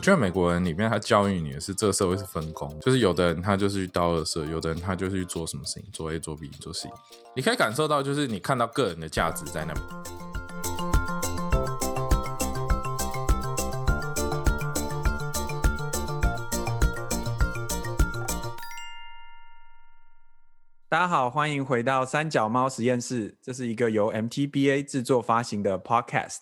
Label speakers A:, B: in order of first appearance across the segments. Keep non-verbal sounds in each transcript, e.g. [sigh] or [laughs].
A: 我觉得美国人里面他教育你的是这个社会是分工，就是有的人他就是去倒二社，有的人他就是去做什么事情，做 A 做 B 做 C，你可以感受到就是你看到个人的价值在那。
B: 大家好，欢迎回到三角猫实验室，这是一个由 MTBA 制作发行的 Podcast。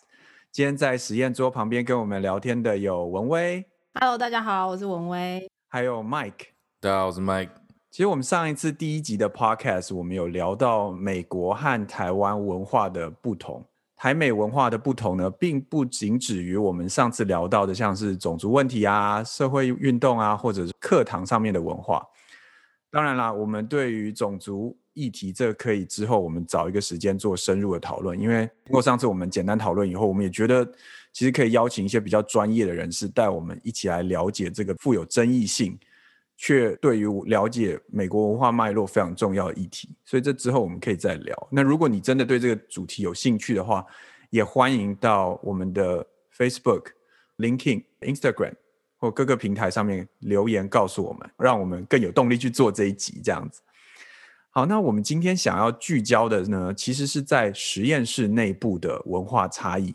B: 今天在实验桌旁边跟我们聊天的有文威
C: ，Hello，大家好，我是文威。
B: 还有 Mike。
A: 大家好，我是 Mike。
B: 其实我们上一次第一集的 Podcast，我们有聊到美国和台湾文化的不同。台美文化的不同呢，并不仅止于我们上次聊到的，像是种族问题啊、社会运动啊，或者是课堂上面的文化。当然啦，我们对于种族议题，这可以之后我们找一个时间做深入的讨论。因为经过上次我们简单讨论以后，我们也觉得其实可以邀请一些比较专业的人士，带我们一起来了解这个富有争议性，却对于了解美国文化脉络非常重要的议题。所以这之后我们可以再聊。那如果你真的对这个主题有兴趣的话，也欢迎到我们的 Facebook、LinkedIn、Instagram。或各个平台上面留言告诉我们，让我们更有动力去做这一集这样子。好，那我们今天想要聚焦的呢，其实是在实验室内部的文化差异。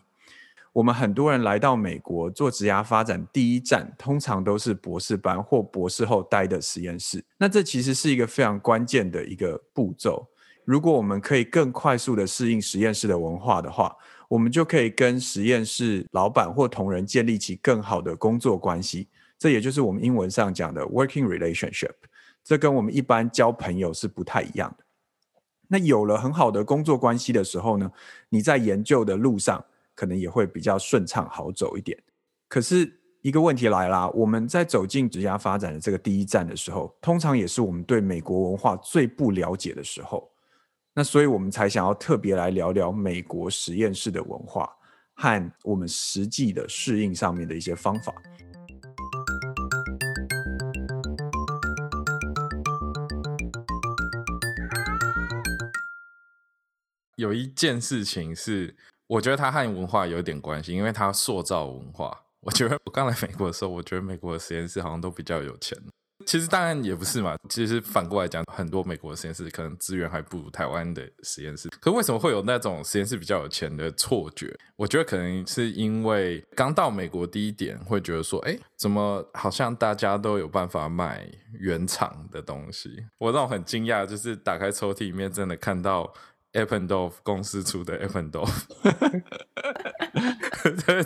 B: 我们很多人来到美国做职涯发展，第一站通常都是博士班或博士后待的实验室。那这其实是一个非常关键的一个步骤。如果我们可以更快速的适应实验室的文化的话，我们就可以跟实验室老板或同仁建立起更好的工作关系，这也就是我们英文上讲的 working relationship。这跟我们一般交朋友是不太一样的。那有了很好的工作关系的时候呢，你在研究的路上可能也会比较顺畅好走一点。可是一个问题来啦，我们在走进职涯发展的这个第一站的时候，通常也是我们对美国文化最不了解的时候。那所以，我们才想要特别来聊聊美国实验室的文化和我们实际的适应上面的一些方法。
A: 有一件事情是，我觉得它和文化有点关系，因为它塑造文化。我觉得我刚来美国的时候，我觉得美国的实验室好像都比较有钱。其实当然也不是嘛，其实反过来讲，很多美国的实验室可能资源还不如台湾的实验室。可为什么会有那种实验室比较有钱的错觉？我觉得可能是因为刚到美国第一点会觉得说，哎，怎么好像大家都有办法买原厂的东西？我让我很惊讶，就是打开抽屉里面真的看到 Appendorf 公司出的 Eppendorf，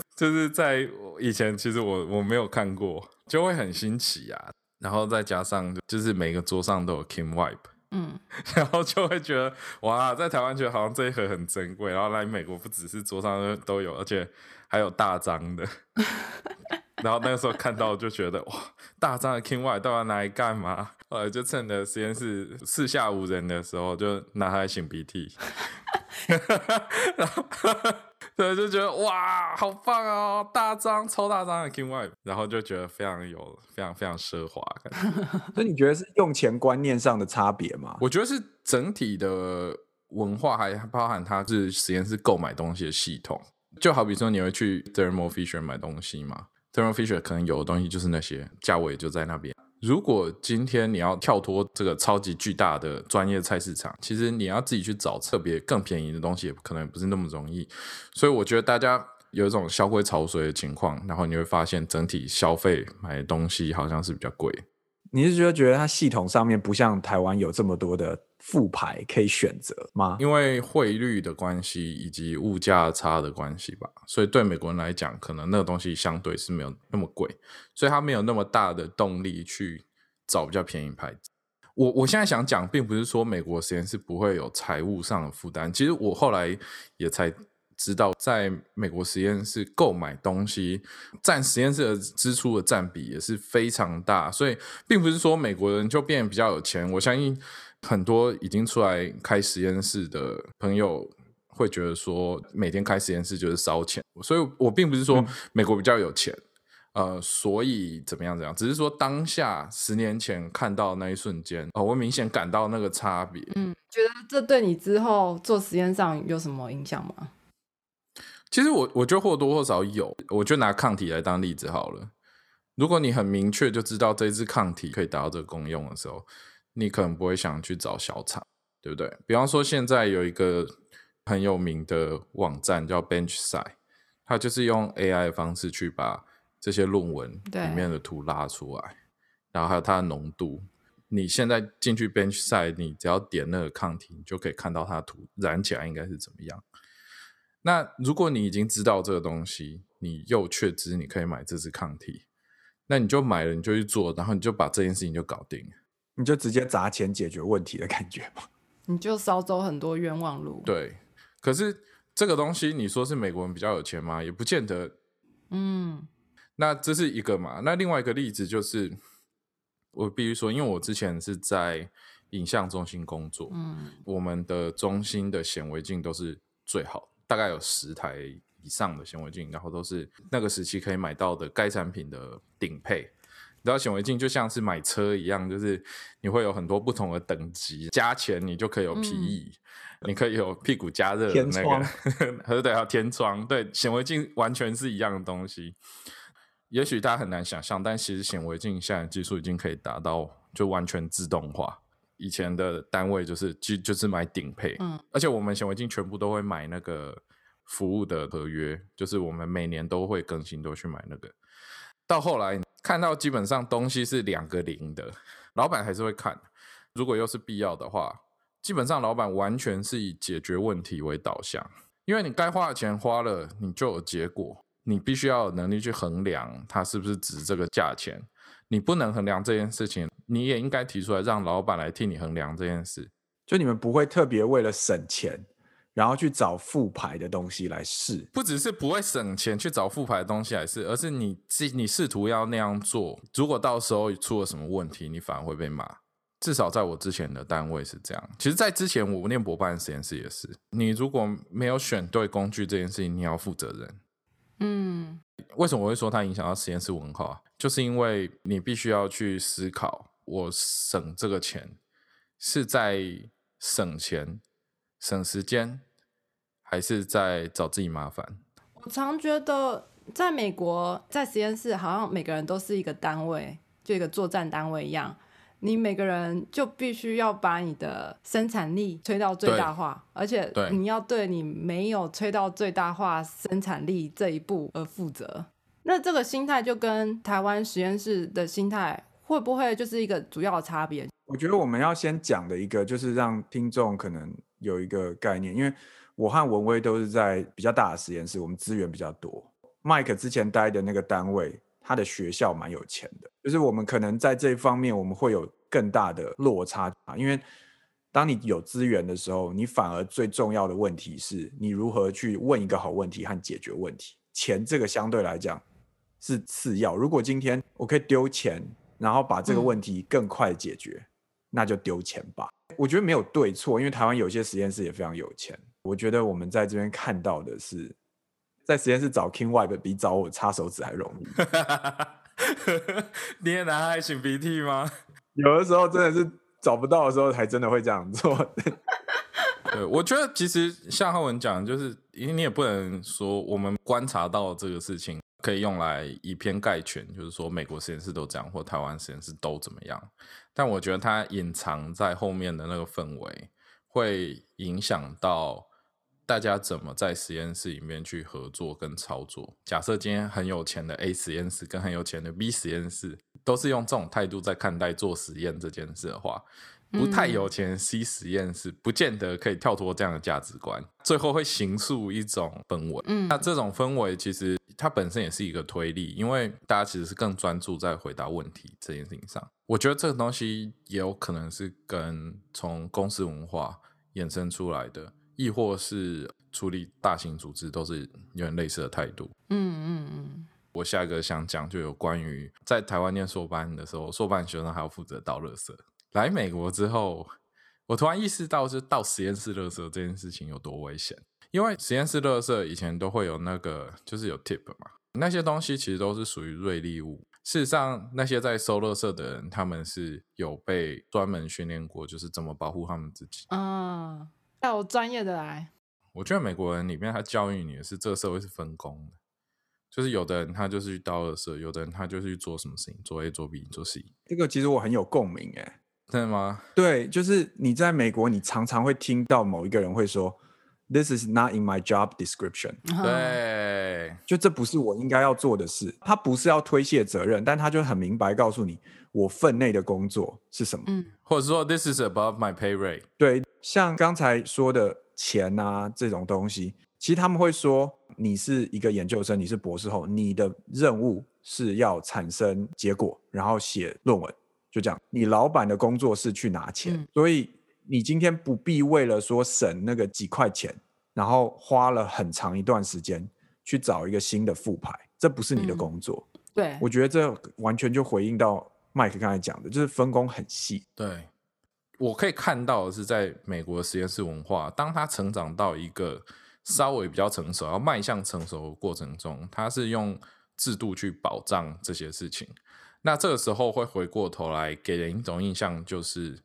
A: [laughs] 就是在以前其实我我没有看过，就会很新奇啊。然后再加上，就是每个桌上都有 Kim Wipe，
C: 嗯，[laughs]
A: 然后就会觉得哇，在台湾觉得好像这一盒很珍贵，然后来美国不只是桌上都有，而且还有大张的。[laughs] 然后那个时候看到就觉得哇，大张的 King Wipe 到底拿来干嘛？后来就趁着实验室四下无人的时候，就拿它来擤鼻涕。然后 [laughs] [laughs] 对，就觉得哇，好棒哦，大张超大张的 King Wipe，然后就觉得非常有非常非常奢华感。
B: 所以你觉得是用钱观念上的差别吗？
A: 我觉得是整体的文化，还包含它是实验室购买东西的系统。就好比说，你会去 Thermo Fisher 买东西嘛？Thermo Fisher 可能有的东西就是那些，价位就在那边。如果今天你要跳脱这个超级巨大的专业菜市场，其实你要自己去找特别更便宜的东西，也可能不是那么容易。所以我觉得大家有一种消费潮水的情况，然后你会发现整体消费买东西好像是比较贵。
B: 你是觉得觉得它系统上面不像台湾有这么多的副牌可以选择吗？
A: 因为汇率的关系以及物价差的关系吧，所以对美国人来讲，可能那个东西相对是没有那么贵，所以他没有那么大的动力去找比较便宜牌子。我我现在想讲，并不是说美国实验室不会有财务上的负担，其实我后来也才知道，在美国实验室购买东西占实验室的支出的占比也是非常大，所以并不是说美国人就变得比较有钱。我相信很多已经出来开实验室的朋友会觉得说，每天开实验室就是烧钱，所以我并不是说美国比较有钱。呃，所以怎么样怎样，只是说当下十年前看到那一瞬间，哦，我明显感到那个差别。
C: 嗯，觉得这对你之后做实验上有什么影响吗？
A: 其实我我觉得或多或少有，我就拿抗体来当例子好了。如果你很明确就知道这支抗体可以达到这个功用的时候，你可能不会想去找小厂，对不对？比方说现在有一个很有名的网站叫 Benchside，它就是用 AI 的方式去把这些论文里面的图拉出来，然后还有它的浓度。你现在进去 Benchside，你只要点那个抗体，你就可以看到它的图染起来应该是怎么样。那如果你已经知道这个东西，你又确知你可以买这支抗体。那你就买了，你就去做，然后你就把这件事情就搞定，
B: 你就直接砸钱解决问题的感觉吗？[laughs]
C: 你就少走很多冤枉路。
A: 对，可是这个东西你说是美国人比较有钱吗？也不见得。嗯，那这是一个嘛？那另外一个例子就是，我必须说，因为我之前是在影像中心工作，嗯，我们的中心的显微镜都是最好，大概有十台。以上的显微镜，然后都是那个时期可以买到的该产品的顶配。然后显微镜就像是买车一样，就是你会有很多不同的等级，加钱你就可以有皮椅，你可以有屁股加热的那个，[laughs] 还是得要天窗。对，显微镜完全是一样的东西。也许大家很难想象，但其实显微镜现在技术已经可以达到就完全自动化。以前的单位就是就就是买顶配，嗯，而且我们显微镜全部都会买那个。服务的合约就是我们每年都会更新，都去买那个。到后来看到基本上东西是两个零的，老板还是会看。如果又是必要的话，基本上老板完全是以解决问题为导向，因为你该花的钱花了，你就有结果。你必须要有能力去衡量它是不是值这个价钱。你不能衡量这件事情，你也应该提出来让老板来替你衡量这件事。
B: 就你们不会特别为了省钱。然后去找复牌的东西来试，
A: 不只是不会省钱去找复牌的东西来试，而是你试你试图要那样做，如果到时候出了什么问题，你反而会被骂。至少在我之前的单位是这样。其实，在之前我念博班实验室也是，你如果没有选对工具这件事情，你要负责任。嗯，为什么我会说它影响到实验室文化？就是因为你必须要去思考，我省这个钱是在省钱、省时间。还是在找自己麻烦。
C: 我常觉得，在美国，在实验室，好像每个人都是一个单位，就一个作战单位一样。你每个人就必须要把你的生产力推到最大化，而且你要对你没有推到最大化生产力这一步而负责。那这个心态就跟台湾实验室的心态会不会就是一个主要的差别？
B: 我觉得我们要先讲的一个，就是让听众可能有一个概念，因为。我和文威都是在比较大的实验室，我们资源比较多。Mike 之前待的那个单位，他的学校蛮有钱的，就是我们可能在这一方面我们会有更大的落差啊。因为当你有资源的时候，你反而最重要的问题是你如何去问一个好问题和解决问题。钱这个相对来讲是次要。如果今天我可以丢钱，然后把这个问题更快解决，那就丢钱吧。我觉得没有对错，因为台湾有些实验室也非常有钱。我觉得我们在这边看到的是，在实验室找 King Web 比找我擦手指还容易。[laughs]
A: 你也拿爱擤鼻涕吗？[laughs]
B: 有的时候真的是找不到的时候，还真的会这样做。[laughs]
A: 对，我觉得其实像浩文讲，就是因为你也不能说我们观察到这个事情可以用来以偏概全，就是说美国实验室都这样，或台湾实验室都怎么样。但我觉得它隐藏在后面的那个氛围，会影响到。大家怎么在实验室里面去合作跟操作？假设今天很有钱的 A 实验室跟很有钱的 B 实验室都是用这种态度在看待做实验这件事的话，不太有钱 C 实验室不见得可以跳脱这样的价值观，最后会形塑一种氛围。嗯，那这种氛围其实它本身也是一个推力，因为大家其实是更专注在回答问题这件事情上。我觉得这个东西也有可能是跟从公司文化衍生出来的。亦或是处理大型组织都是有点类似的态度。嗯嗯嗯。我下一个想讲就有关于在台湾念硕班的时候，硕班学生还要负责倒垃圾。来美国之后，我突然意识到，就到实验室垃圾这件事情有多危险。因为实验室垃圾以前都会有那个，就是有 tip 嘛，那些东西其实都是属于锐利物。事实上，那些在收垃圾的人，他们是有被专门训练过，就是怎么保护他们自己。
C: 啊。要有专业的来。
A: 我觉得美国人里面他教育你的是这个社会是分工的，就是有的人他就是去倒垃圾，有的人他就是去做什么事情，做 A 做 B 做 C，
B: 这个其实我很有共鸣哎。
A: 真的吗？
B: 对，就是你在美国，你常常会听到某一个人会说，This is not in my job description。[laughs]
A: 对，
B: 就这不是我应该要做的事。他不是要推卸责任，但他就很明白告诉你，我分内的工作是什么。
C: 嗯，
A: 或者说 This is above my pay rate。
B: 对，像刚才说的钱啊这种东西，其实他们会说，你是一个研究生，你是博士后，你的任务是要产生结果，然后写论文。就这样，你老板的工作是去拿钱，所以你今天不必为了说省那个几块钱，然后花了很长一段时间去找一个新的副牌，这不是你的工作。
C: 对，
B: 我觉得这完全就回应到麦克刚才讲的，就是分工很细。
A: 对，我可以看到的是，在美国的实验室文化，当他成长到一个稍微比较成熟，要迈向成熟的过程中，他是用制度去保障这些事情。那这个时候会回过头来给人一种印象，就是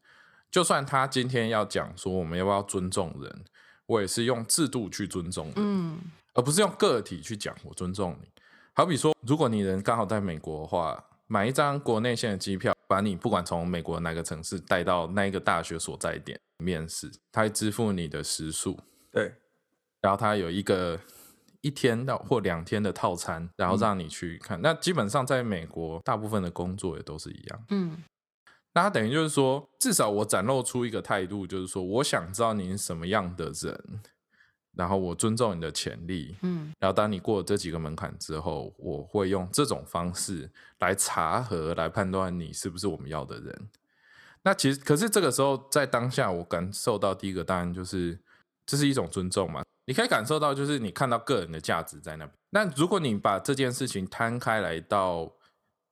A: 就算他今天要讲说我们要不要尊重人，我也是用制度去尊重人，
C: 嗯，
A: 而不是用个体去讲我尊重你。好比说，如果你人刚好在美国的话，买一张国内线的机票，把你不管从美国哪个城市带到那一个大学所在点面试，他会支付你的食宿，
B: 对，
A: 然后他有一个。一天到或两天的套餐，然后让你去看。那基本上在美国，大部分的工作也都是一样。
C: 嗯，
A: 那他等于就是说，至少我展露出一个态度，就是说，我想知道你是什么样的人，然后我尊重你的潜力。
C: 嗯，
A: 然后当你过了这几个门槛之后，我会用这种方式来查核、来判断你是不是我们要的人。那其实，可是这个时候在当下，我感受到第一个当然就是这是一种尊重嘛。你可以感受到，就是你看到个人的价值在那边。那如果你把这件事情摊开来到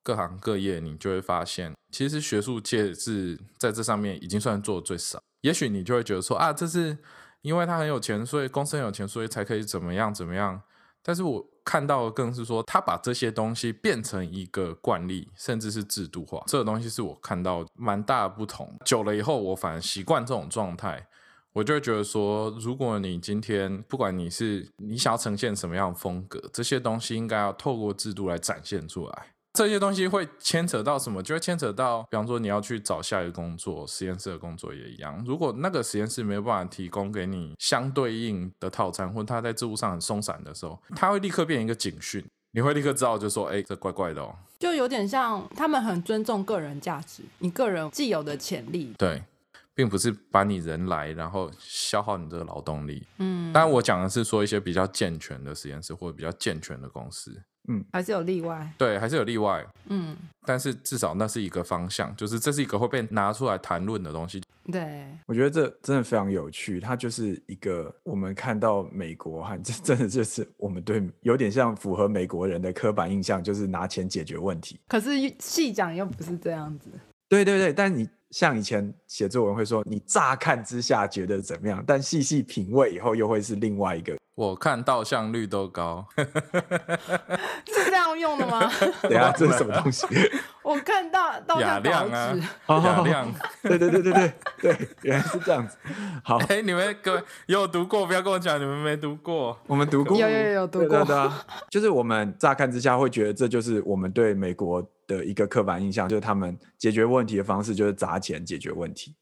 A: 各行各业，你就会发现，其实学术界是在这上面已经算做的最少。也许你就会觉得说啊，这是因为他很有钱，所以公司很有钱，所以才可以怎么样怎么样。但是我看到的更是说，他把这些东西变成一个惯例，甚至是制度化。这个东西是我看到蛮大的不同。久了以后，我反而习惯这种状态。我就会觉得说，如果你今天不管你是你想要呈现什么样的风格，这些东西应该要透过制度来展现出来。这些东西会牵扯到什么？就会牵扯到，比方说你要去找下一个工作，实验室的工作也一样。如果那个实验室没有办法提供给你相对应的套餐，或者他在制度上很松散的时候，他会立刻变一个警讯，你会立刻知道，就说，哎，这怪怪的哦。
C: 就有点像他们很尊重个人价值，你个人既有的潜力。
A: 对。并不是把你人来，然后消耗你这个劳动力。
C: 嗯，
A: 当然我讲的是说一些比较健全的实验室或者比较健全的公司。
B: 嗯，
C: 还是有例外。
A: 对，还是有例外。
C: 嗯，
A: 但是至少那是一个方向，就是这是一个会被拿出来谈论的东西。
C: 对，
B: 我觉得这真的非常有趣。它就是一个我们看到美国哈，这 [laughs] 真的就是我们对有点像符合美国人的刻板印象，就是拿钱解决问题。
C: 可是细讲又不是这样子。
B: 对对对，但你。像以前写作文会说，你乍看之下觉得怎么样，但细细品味以后又会是另外一个。
A: 我看到像绿豆糕，
C: 是这样用的吗？[laughs]
B: 等下这是什么东西？[laughs]
C: 我看到
A: 雅亮啊，
B: 雅
A: 亮，[laughs]
B: 对对对对对对，原来是这样子。好，
A: 哎，你们各位有读过，不要跟我讲你们没读过。
B: 我们读过，
C: 有有有读过。
B: 对啊，就是我们乍看之下会觉得这就是我们对美国。的一个刻板印象就是他们解决问题的方式就是砸钱解决问题，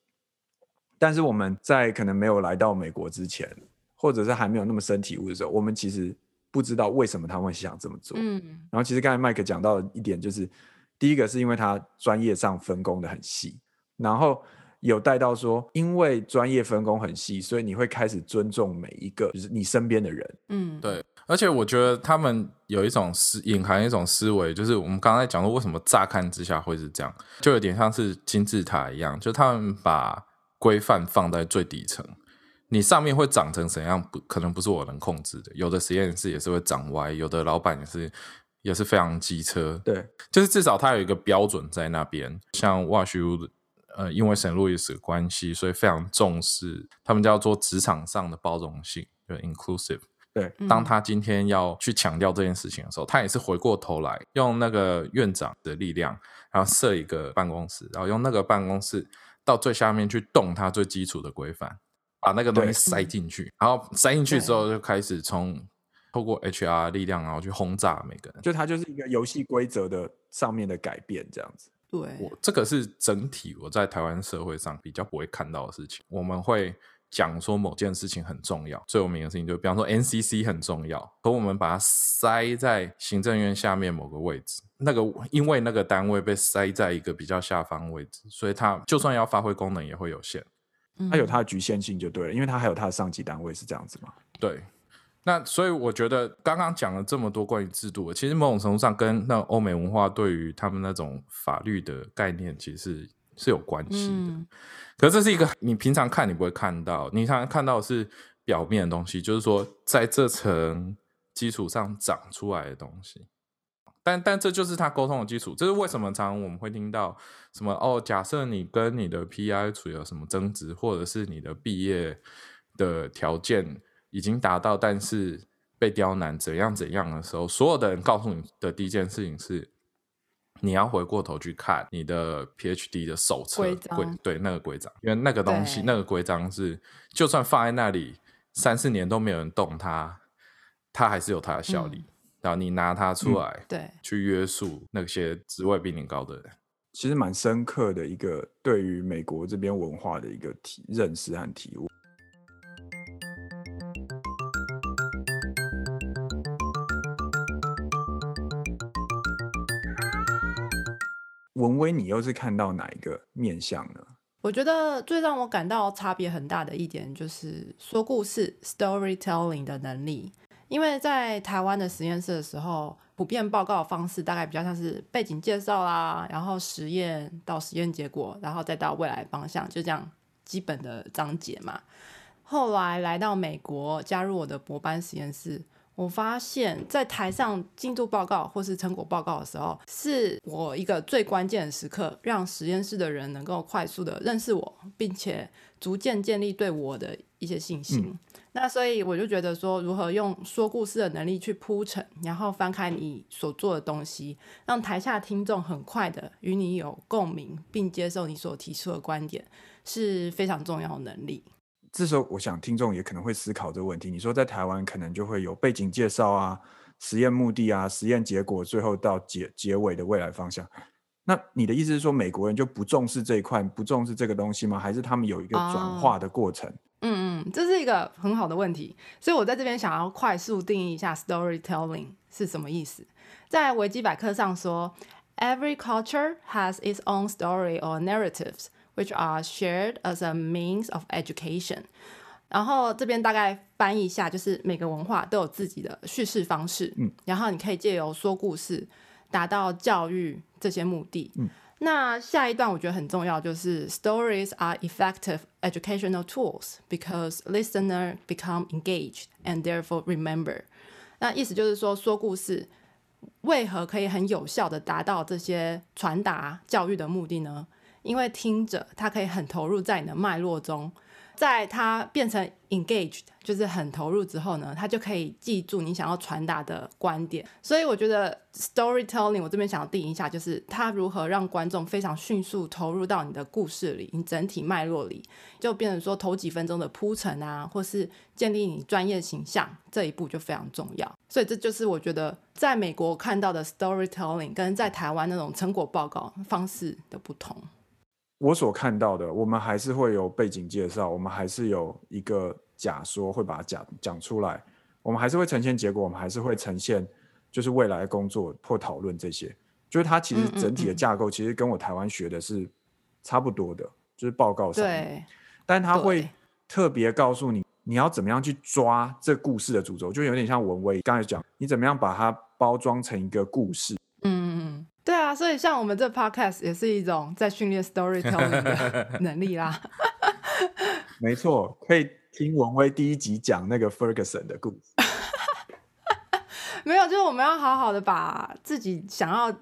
B: 但是我们在可能没有来到美国之前，或者是还没有那么深体悟的时候，我们其实不知道为什么他们会想这么做。
C: 嗯，
B: 然后其实刚才麦克讲到一点，就是第一个是因为他专业上分工的很细，然后有带到说，因为专业分工很细，所以你会开始尊重每一个就是你身边的人。
C: 嗯，
A: 对。而且我觉得他们有一种思隐含一种思维，就是我们刚才讲说，为什么乍看之下会是这样，就有点像是金字塔一样，就他们把规范放在最底层，你上面会长成怎样，不可能不是我能控制的。有的实验室也是会长歪，有的老板也是也是非常机车。
B: 对，
A: 就是至少它有一个标准在那边。像 WashU，呃，因为沈路易斯的关系，所以非常重视他们叫做职场上的包容性，就 inclusive。
B: 对，
A: 当他今天要去强调这件事情的时候，他也是回过头来用那个院长的力量，然后设一个办公室，然后用那个办公室到最下面去动他最基础的规范，把那个东西塞进去，然后塞进去之后就开始从透过 HR 力量，然后去轰炸每个人。
B: 就它就是一个游戏规则的上面的改变，这样子。
C: 对，
A: 我这个是整体我在台湾社会上比较不会看到的事情。我们会讲说某件事情很重要，最有名的事情就比方说 NCC 很重要，可我们把它塞在行政院下面某个位置，那个因为那个单位被塞在一个比较下方位置，所以它就算要发挥功能也会有限。
C: 嗯
B: 它有它的局限性就对了，因为它还有它的上级单位是这样子嘛。
A: 对，那所以我觉得刚刚讲了这么多关于制度的，其实某种程度上跟那欧美文化对于他们那种法律的概念其实是是有关系的。
C: 嗯
A: 可是这是一个你平常看你不会看到，你常常看到的是表面的东西，就是说在这层基础上长出来的东西。但但这就是他沟通的基础，这是为什么常常我们会听到什么哦？假设你跟你的 PI 处有什么争执，或者是你的毕业的条件已经达到，但是被刁难怎样怎样的时候，所有的人告诉你的第一件事情是，你要回过头去看你的 PhD 的手册
C: 规章
A: 对那个规章，因为那个东西那个规章是，就算放在那里三四年都没有人动它，它还是有它的效力。然后你拿它出来、
C: 对，
A: 去约束那些职位比你高的人。
B: 其实蛮深刻的一个对于美国这边文化的一个体认识和体悟。文威，你又是看到哪一个面相呢？
C: 我觉得最让我感到差别很大的一点就是说故事 （storytelling） 的能力。因为在台湾的实验室的时候，普遍报告的方式大概比较像是背景介绍啦，然后实验到实验结果，然后再到未来方向，就这样基本的章节嘛。后来来到美国，加入我的博班实验室，我发现，在台上进度报告或是成果报告的时候，是我一个最关键的时刻，让实验室的人能够快速的认识我，并且逐渐建立对我的一些信心。那所以我就觉得说，如何用说故事的能力去铺陈，然后翻开你所做的东西，让台下听众很快的与你有共鸣，并接受你所提出的观点，是非常重要的能力。
B: 这时候，我想听众也可能会思考这个问题。你说在台湾可能就会有背景介绍啊、实验目的啊、实验结果，最后到结结尾的未来方向。那你的意思是说，美国人就不重视这一块，不重视这个东西吗？还是他们有一个转化的过程？
C: 嗯嗯，这是一个很好的问题，所以我在这边想要快速定义一下 storytelling 是什么意思。在维基百科上说，Every culture has its own story or narratives which are shared as a means of education。然后这边大概翻译一下，就是每个文化都有自己的叙事方式，
B: 嗯，
C: 然后你可以借由说故事达到教育这些目的，
B: 嗯。
C: 那下一段我觉得很重要，就是 stories are effective educational tools because listener become engaged and therefore remember。那意思就是说，说故事为何可以很有效的达到这些传达教育的目的呢？因为听者他可以很投入在你的脉络中，在他变成 engaged，就是很投入之后呢，他就可以记住你想要传达的观点。所以我觉得 storytelling，我这边想要定一下，就是它如何让观众非常迅速投入到你的故事里，你整体脉络里，就变成说头几分钟的铺陈啊，或是建立你专业形象这一步就非常重要。所以这就是我觉得在美国看到的 storytelling 跟在台湾那种成果报告方式的不同。
B: 我所看到的，我们还是会有背景介绍，我们还是有一个假说会把它讲讲出来，我们还是会呈现结果，我们还是会呈现就是未来工作或讨论这些，就是它其实整体的
C: 嗯。
B: 架构其实跟我台湾学的是差不多的，就是报告上但它会特别告诉你你要怎么样去抓这故事的主轴，就有点像文威刚才讲，你怎么样把它包装成一个故事。
C: 所以像我们这 podcast 也是一种在训练 storytelling 的 [laughs] 能力啦。[laughs]
B: 没错，可以听文威第一集讲那个 Ferguson 的故事。[laughs]
C: 没有，就是我们要好好的把自己想要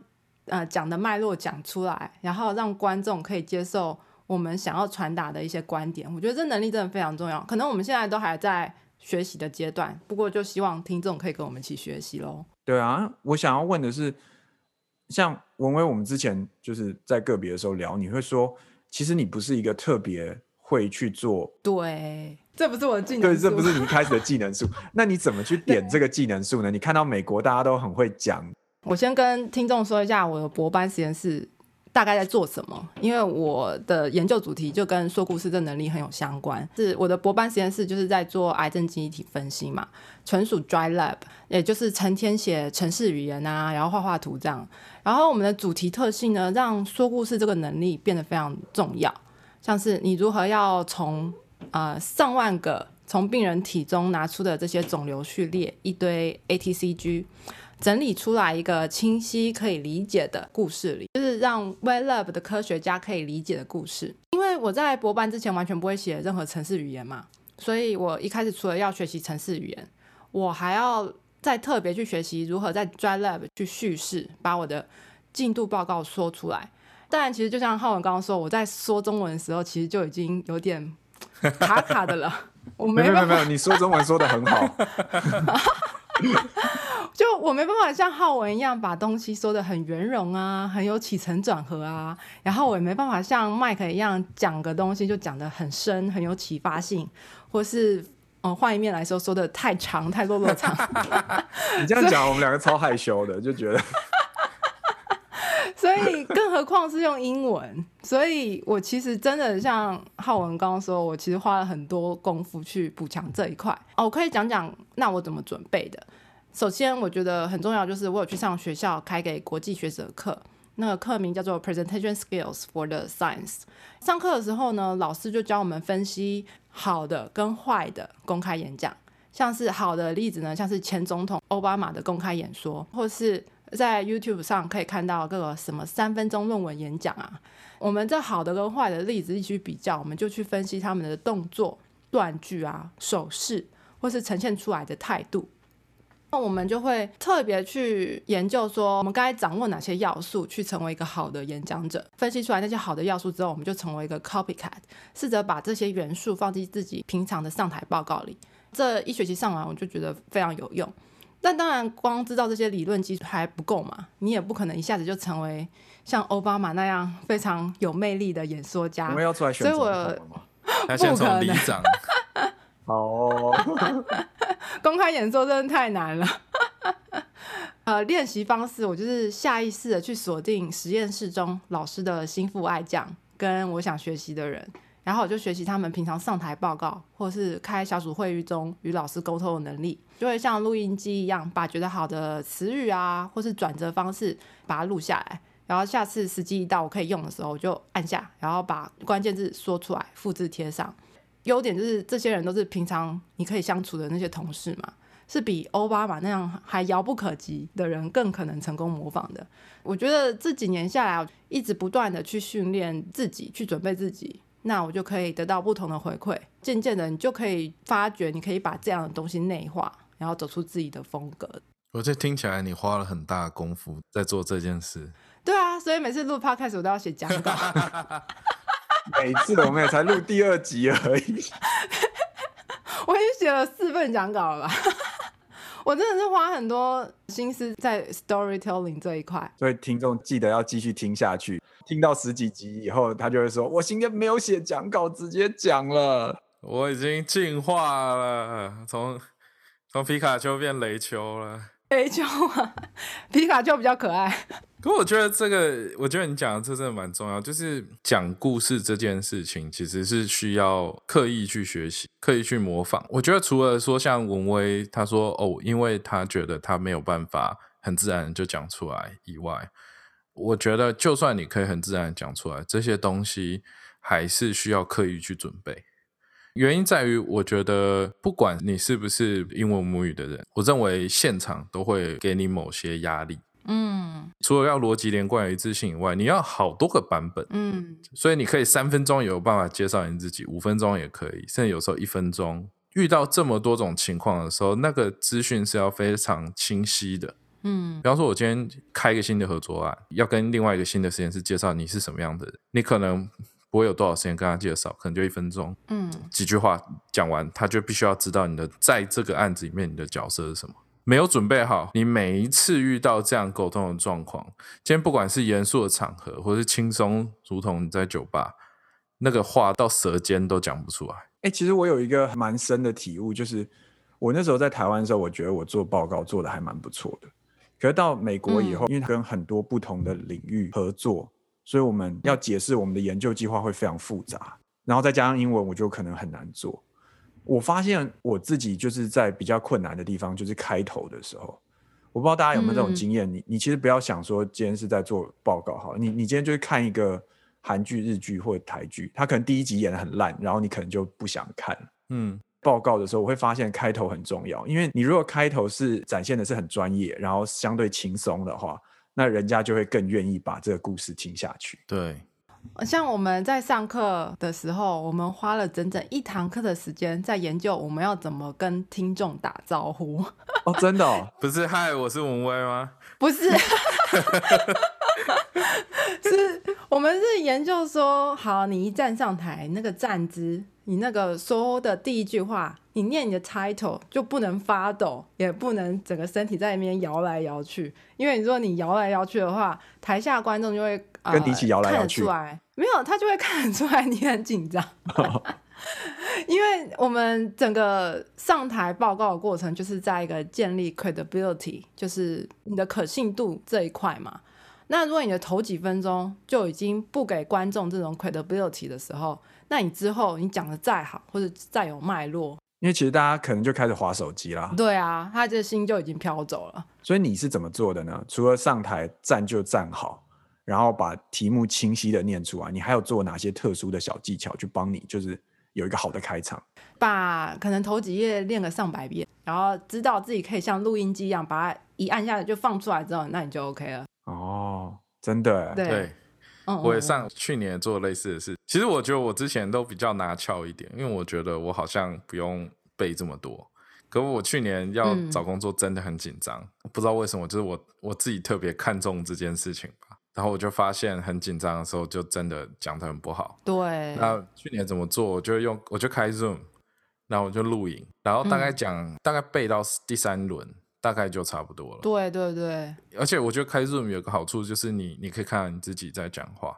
C: 呃讲的脉络讲出来，然后让观众可以接受我们想要传达的一些观点。我觉得这能力真的非常重要。可能我们现在都还在学习的阶段，不过就希望听众可以跟我们一起学习喽。
B: 对啊，我想要问的是，像文威，我们之前就是在个别的时候聊，你会说，其实你不是一个特别会去做。
C: 对，这不是我的技能。
B: 对，这不是你一开始的技能树。[laughs] 那你怎么去点这个技能树呢？你看到美国大家都很会讲。
C: 我先跟听众说一下我的博班实验室。大概在做什么？因为我的研究主题就跟说故事的能力很有相关。是我的博班实验室就是在做癌症基因体分析嘛，纯属 dry lab，也就是成天写程式语言啊，然后画画图这样。然后我们的主题特性呢，让说故事这个能力变得非常重要。像是你如何要从呃上万个从病人体中拿出的这些肿瘤序列，一堆 ATCG。整理出来一个清晰可以理解的故事里，就是让 WeLab 的科学家可以理解的故事。因为我在博班之前完全不会写任何程式语言嘛，所以我一开始除了要学习程式语言，我还要再特别去学习如何在 Dry Lab 去叙事，把我的进度报告说出来。当然，其实就像浩文刚刚说，我在说中文的时候，其实就已经有点卡卡的了。我
B: 没有没有，你说中文说的很好。[laughs]
C: 就我没办法像浩文一样把东西说的很圆融啊，很有起承转合啊，然后我也没办法像麦克一样讲个东西就讲的很深，很有启发性，或是哦换一面来说说的太长太落落长。[laughs]
B: 你这样讲，我们两个超害羞的，就觉得。[laughs]
C: 所以更何况是用英文，所以我其实真的像浩文刚刚说，我其实花了很多功夫去补强这一块。哦，我可以讲讲那我怎么准备的。首先，我觉得很重要，就是我有去上学校开给国际学者课，那个课名叫做 Presentation Skills for the Science。上课的时候呢，老师就教我们分析好的跟坏的公开演讲，像是好的例子呢，像是前总统奥巴马的公开演说，或是在 YouTube 上可以看到各个什么三分钟论文演讲啊。我们这好的跟坏的例子一起比较，我们就去分析他们的动作、断句啊、手势，或是呈现出来的态度。那我们就会特别去研究，说我们该掌握哪些要素，去成为一个好的演讲者。分析出来那些好的要素之后，我们就成为一个 copycat，试着把这些元素放进自己平常的上台报告里。这一学期上完，我就觉得非常有用。但当然，光知道这些理论基础还不够嘛，你也不可能一下子就成为像奥巴马那样非常有魅力的演说家。
B: 我们要出来选
C: 总
B: 统吗？
A: 不可能。
B: 哦，[laughs]
C: 公开演说真的太难了。[laughs] 呃，练习方式我就是下意识的去锁定实验室中老师的心腹爱将跟我想学习的人，然后我就学习他们平常上台报告或是开小组会议中与老师沟通的能力，就会像录音机一样，把觉得好的词语啊或是转折方式把它录下来，然后下次时机一到我可以用的时候，我就按下，然后把关键字说出来，复制贴上。优点就是这些人都是平常你可以相处的那些同事嘛，是比奥巴马那样还遥不可及的人更可能成功模仿的。我觉得这几年下来，一直不断的去训练自己，去准备自己，那我就可以得到不同的回馈。渐渐的，你就可以发觉，你可以把这样的东西内化，然后走出自己的风格。
A: 我这听起来你花了很大功夫在做这件事。
C: 对啊，所以每次录 podcast 我都要写讲稿。[laughs]
B: 每次我们也才录第二集而已，[laughs]
C: 我已经写了四份讲稿了吧？我真的是花很多心思在 storytelling 这一块，
B: 所以听众记得要继续听下去，听到十几集以后，他就会说：“我今天没有写讲稿，直接讲了。”
A: 我已经进化了，从从皮卡丘变雷丘了。
C: 雷丘啊，皮卡丘比较可爱。
A: 可我觉得这个，我觉得你讲的这真的蛮重要，就是讲故事这件事情，其实是需要刻意去学习、刻意去模仿。我觉得除了说像文威他说哦，因为他觉得他没有办法很自然就讲出来以外，我觉得就算你可以很自然讲出来，这些东西还是需要刻意去准备。原因在于，我觉得不管你是不是英文母语的人，我认为现场都会给你某些压力。嗯，除了要逻辑连贯、一致性以外，你要好多个版本。嗯，所以你可以三分钟有办法介绍你自己，五分钟也可以，甚至有时候一分钟。遇到这么多种情况的时候，那个资讯是要非常清晰的。嗯，比方说，我今天开一个新的合作案，要跟另外一个新的实验室介绍你是什么样的人，你可能不会有多少时间跟他介绍，可能就一分钟。嗯，几句话讲完，他就必须要知道你的在这个案子里面你的角色是什么。没有准备好，你每一次遇到这样沟通的状况，今天不管是严肃的场合，或是轻松，如同你在酒吧，那个话到舌尖都讲不出来。
B: 哎、其实我有一个蛮深的体悟，就是我那时候在台湾的时候，我觉得我做报告做的还蛮不错的。可是到美国以后，因为跟很多不同的领域合作，所以我们要解释我们的研究计划会非常复杂，然后再加上英文，我就可能很难做。我发现我自己就是在比较困难的地方，就是开头的时候。我不知道大家有没有这种
C: 嗯
B: 经验，你你其实不要想说今天是在做报告哈，你你今天就是看一个韩剧、日剧或者台剧，他可能第一集演的很烂，然后你可能就不想看。
A: 嗯，
B: 报告的时候，我会发现开头很重要，因为你如果开头是展现的是很专业，然后相对轻松的话，那人家就会更愿意把这个故事听下去。
A: 对，
C: 像我们在上课的时候，我们花了整整一堂课的时间在研究我们要怎么跟听众打招呼。[laughs]
B: 哦，真的哦，
A: 不是嗨，我是文威吗？
C: 不是，[laughs] 是我们是研究说，好，你一站上台，那个站姿，你那个说的第一句话，你念你的 title 就不能发抖，也不能整个身体在那边摇来摇去，因为如果你摇来摇去的话，台下观众就会、呃、
B: 跟你一起摇来摇去
C: 看得出来，没有，他就会看得出来你很紧张。因为我们整个上台报告的过程，就是在一个建立 credibility，就是你的可信度这一块嘛。那如果你的头几分钟就已经不给观众这种 credibility 的时候，那你之后你讲的再好，或者再有脉络，
B: 因为其实大家可能就开始划手机啦。
C: 对啊，他这心就已经飘走了。
B: 所以你是怎么做的呢？除了上台站就站好，然后把题目清晰的念出来，你还有做哪些特殊的小技巧去帮你，就是有一个好的开场？
C: 把可能头几页练个上百遍，然后知道自己可以像录音机一样把它一按下来就放出来之后，那你就 OK 了。
B: 哦，真的，
C: 对，
A: 我也
C: 嗯
A: 上去年做类似的事。其实我觉得我之前都比较拿翘一点，因为我觉得我好像不用背这么多。可我去年要
C: 嗯
A: 找工作真的很紧张，不知道为什么，就是我我自己特别看重这件事情吧。然后我就发现很紧张的时候，就真的讲的很不好。
C: 对，
A: 那去年怎么做？我就用我就开 Zoom，然后我就录影，然后大概讲、大概背到第三轮，大概就差不多了。
C: 对对对，
A: 而且我觉得开 Zoom 有个好处就是你你可以看到你自己在讲话，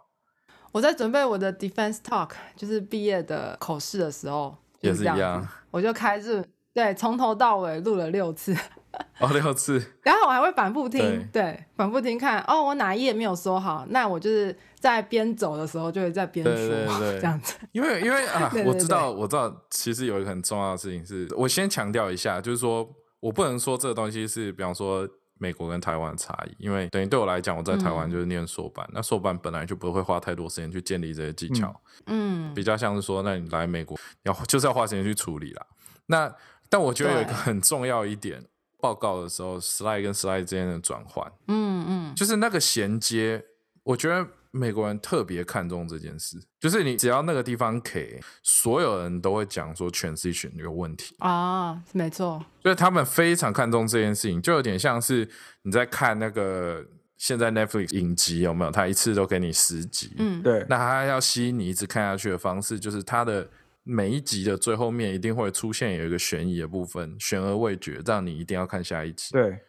C: 我在准备我的 defense talk，就是毕业的口试的时候，
A: 也
C: 就是
A: 一样。
C: 我就开 Zoom，，对，从头到尾录了六次，[laughs]
A: 哦，六次，[laughs]
C: 然后我还会反复听，
A: 对。
C: 对，反复听看，哦，我哪一页没有说好，那我就是在边走的时候就会在边说，
A: 对 [laughs]
C: 这样子。
A: 因为因为啊我知道我知道，其实有一个很重要的事情是，我先强调一下，就是说我不能说这个东西是，比方说美国跟台湾的差异，因为等于对我来讲，我在台湾
C: 嗯。
A: 就是念硕班，那硕班本来就不会花太多时间去建立这些技巧，
C: 嗯，
A: 比较像是说，那你来美国要就是要花时间去处理啦。那但我觉得有一个很重要一点，报告的时候，slide 跟 slide 之间的转换，
C: 嗯嗯，
A: 就是那个衔接，我觉得美国人特别看重这件事，就是你只要那个地方 K，所有人都会讲说 transition 有问题，
C: 啊，没错，
A: 所以他们非常看重这件事情，就有点像是你在看那个现在 Netflix 影集有没有？他一次都给你十集，
C: 嗯，
B: 对，
A: 那他要吸引你一直看下去的方式，就是他的每一集的最后面一定会出现有一个悬疑的部分，悬而未决，让你一定要看下一集。
B: 对，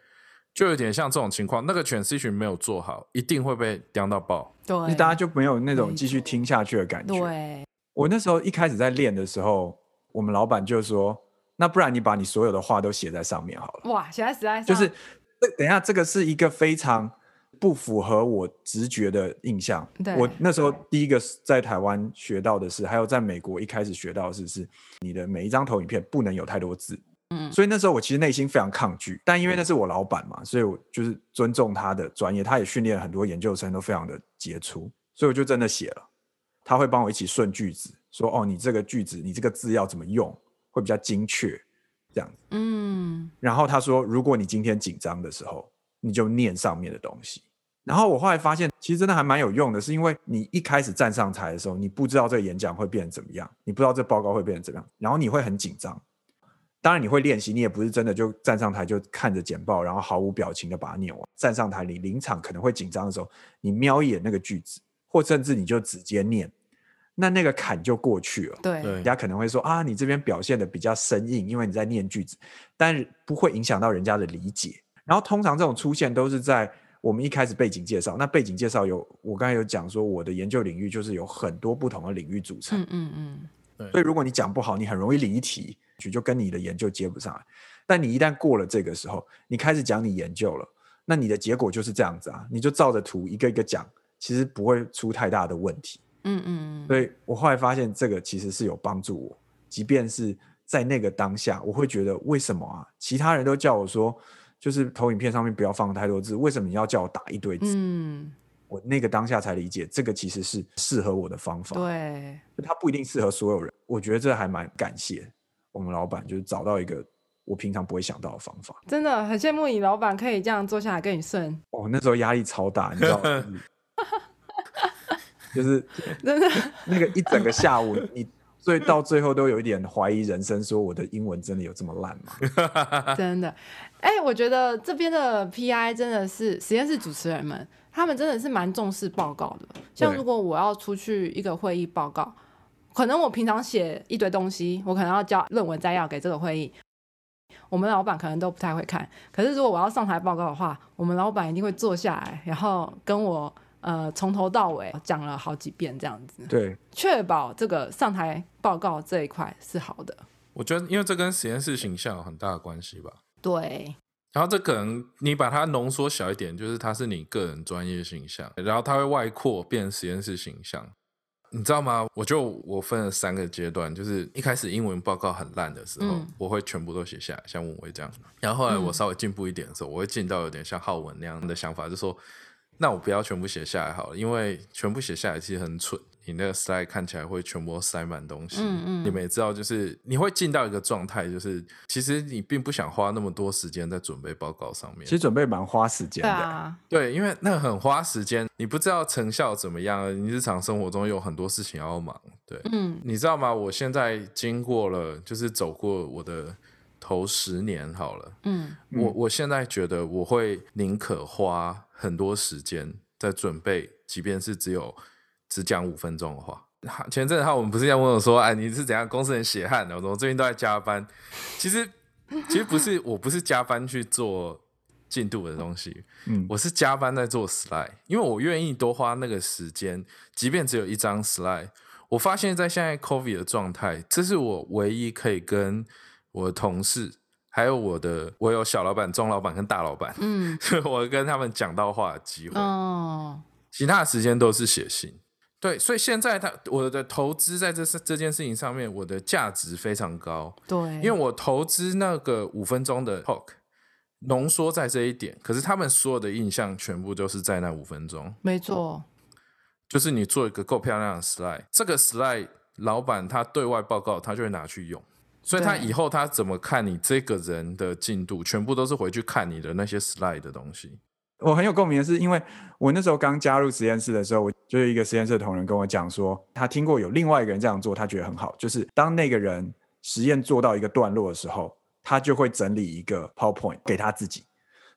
A: 就有点像这种情况，那个 transition 没有做好，一定会被刁到爆。
B: 就
C: 对，
B: 大家就没有那种
C: 没
B: 继续听下去的感觉。
C: 对，
B: 我那时候一开始在练的时候，我们老板就说：“那不然你把你所有的话都写在上面好了。
C: 哇，写在实在”
B: 就是，这等一下，这个是一个非常不符合我直觉的印象。
C: 对
B: 我那时候第一个在台湾学到的是，还有在美国一开始学到的是，是你的每一张投影片不能有太多字。
C: 嗯
B: 所以那时候我其实内心非常抗拒，但因为那是我老板嘛，所以我就是尊重他的专业，他也训练了很多研究生都非常的杰出，所以我就真的写了。他会帮我一起顺句子，说哦，你这个句子，你这个字要怎么用，会比较精确，这样子。
C: 嗯，
B: 然后他说，如果你今天紧张的时候，你就念上面的东西。然后我后来发现，其实真的还蛮有用的，是因为你一开始站上台的时候，你不知道这个演讲会变成怎么样，你不知道这报告会变成怎么样，然后你会很紧张。当然你会练习，你也不是真的就站上台就看着简报，然后毫无表情的把它念完。站上台，你临场可能会紧张的时候，你瞄一眼那个句子，或甚至你就直接念，那那个坎就过去了。
C: 对，
B: 人家可能会说啊，你这边表现的比较生硬，因为你在念句子，但是不会影响到人家的理解。然后通常这种出现都是在我们一开始背景介绍，那背景介绍有我刚才有讲说，我的研究领域就是有很多不同的领域组成，
C: 嗯嗯嗯，
B: 所以如果你讲不好，你很容易离题，就跟你的研究接不上来。但你一旦过了这个时候，你开始讲你研究了，那你的结果就是这样子啊，你就照着图一个一个讲，其实不会出太大的问题。
C: 嗯嗯嗯，
B: 所以我后来发现这个其实是有帮助我，即便是在那个当下，我会觉得为什么啊？其他人都叫我说，就是投影片上面不要放太多字，为什么你要叫我打一堆字？
C: 嗯，
B: 我那个当下才理解，这个其实是适合我的方法。
C: 对，
B: 它不一定适合所有人。我觉得这还蛮感谢我们老板，就是找到一个我平常不会想到的方法。
C: 真的很羡慕你老板可以这样坐下来跟你顺，
B: 哦，那时候压力超大，你知道吗？[laughs] 就是
C: 真的。
B: 那个一整个下午，你所以到最后都有一点怀疑人生，说我的英文真的有这么烂吗？
C: 真的，哎、我觉得这边的 PI 真的是实验室主持人们，他们真的是蛮重视报告的。像如果我要出去一个会议报告，可能我平常写一堆东西，我可能要交论文摘要给这个会议，我们老板可能都不太会看。可是如果我要上台报告的话，我们老板一定会坐下来，然后跟我呃从头到尾讲了好几遍这样子，
B: 对，
C: 确保这个上台报告这一块是好的。
A: 我觉得因为这跟实验室形象有很大的关系吧。
C: 对，
A: 然后这可能你把它浓缩小一点，就是它是你个人专业形象，然后它会外扩变成实验室形象。你知道吗？我就我分了三个阶段，就是一开始英文报告很烂的时候，
C: 嗯
A: 我会全部都写下来，像文威这样。然后后来我
C: 嗯
A: 稍微进步一点的时候，我会进到有点像浩文那样的想法，就说那我不要全部写下来好了，因为全部写下来其实很蠢，你那个 slide 看起来会全部都塞满东西。
C: 嗯嗯
A: 你们也知道，就是你会进到一个状态，就是其实你并不想花那么多时间在准备报告上面
B: 其。实准备蛮花时间的。
C: 对啊，
A: 对，因为那很花时间，你不知道成效怎么样，你日常生活中有很多事情要忙。对，
C: 嗯
A: 你知道吗？我现在经过了，就是走过我的头十年好了，
C: 嗯
A: 我我现在觉得我会宁可花很多时间在准备，即便是只有只讲五分钟的话。前阵子他我们不是要问我说，哎，你是怎样公司很血汗的？我说我最近都在加班。其实其实不是，[laughs] 我不是加班去做进度的东西，
B: 嗯，
A: 我是加班在做 slide，因为我愿意多花那个时间，即便只有一张 slide。我发现，在现在 COVID 的状态，这是我唯一可以跟我的同事，还有我的，我有小老板、中老板跟大老板，
C: 嗯 [laughs]
A: 我跟他们讲到话的机会。
C: 哦，
A: 其他的时间都是写信。对，所以现在他我的投资在这这件事情上面，我的价值非常高，
C: 对，
A: 因为我投资那个五分钟的 talk 浓缩在这一点，可是他们所有的印象全部都是在那五分钟，
C: 没错，
A: 就是你做一个够漂亮的 slide，这个 slide 老板他对外报告，他就会拿去用。所以他以后他怎么看你这个人的进度，全部都是回去看你的那些 slide 的东西。
B: 我很有共鸣的是，因为我那时候刚加入实验室的时候，我就有一个实验室的同仁跟我讲说，他听过有另外一个人这样做，他觉得很好，就是当那个人实验做到一个段落的时候，他就会整理一个 PowerPoint 给他自己。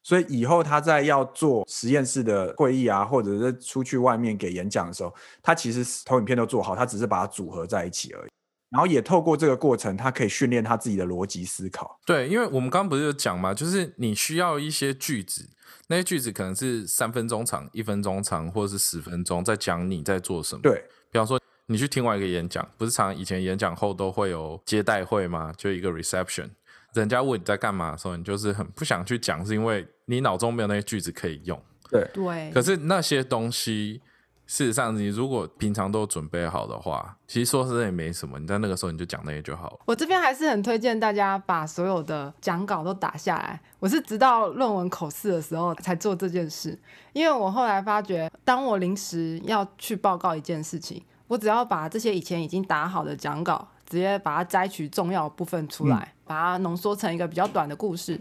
B: 所以以后他在要做实验室的会议啊，或者是出去外面给演讲的时候，他其实投影片都做好，他只是把它组合在一起而已。然后也透过这个过程，他可以训练他自己的逻辑思考。
A: 对，因为我们刚刚不是有讲嘛，就是你需要一些句子，那些句子可能是三分钟长、一分钟长，或者是十分钟，在讲你在做什么。，
B: 对，
A: 比方说你去听完一个演讲，不是常以前演讲后都会有接待会吗？就一个 reception，人家问你在干嘛的时候，你就是很不想去讲，是因为你脑中没有那些句子可以用。
B: 对，
C: 对，
A: 可是那些东西，事实上你如果平常都准备好的话，其实说实在也没什么，你在那个时候你就讲那些就好了。
C: 我这边还是很推荐大家把所有的讲稿都打下来。我是直到论文口试的时候才做这件事，因为我后来发觉，当我临时要去报告一件事情，我只要把这些以前已经打好的讲稿，直接把它摘取重要部分出来，把它浓缩成一个比较短的故事。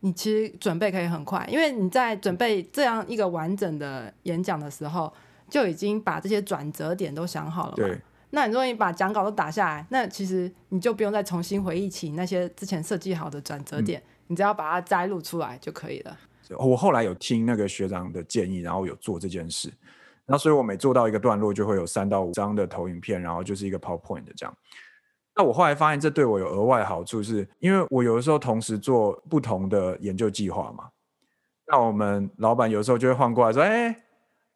C: 你其实准备可以很快，因为你在准备这样一个完整的演讲的时候，就已经把这些转折点都想好了嘛。
B: 对，
C: 那你如果你把讲稿都打下来，那其实你就不用再重新回忆起那些之前设计好的转折点，你只要把它摘录出来就可以了。
B: 我后来有听那个学长的建议，然后有做这件事，然后所以我每做到一个段落，就会有三到五张的投影片，然后就是一个 PowerPoint 的这样。那我后来发现，这对我有额外好处是，因为我有的时候同时做不同的研究计划嘛。那我们老板有时候就会换过来说：“哎、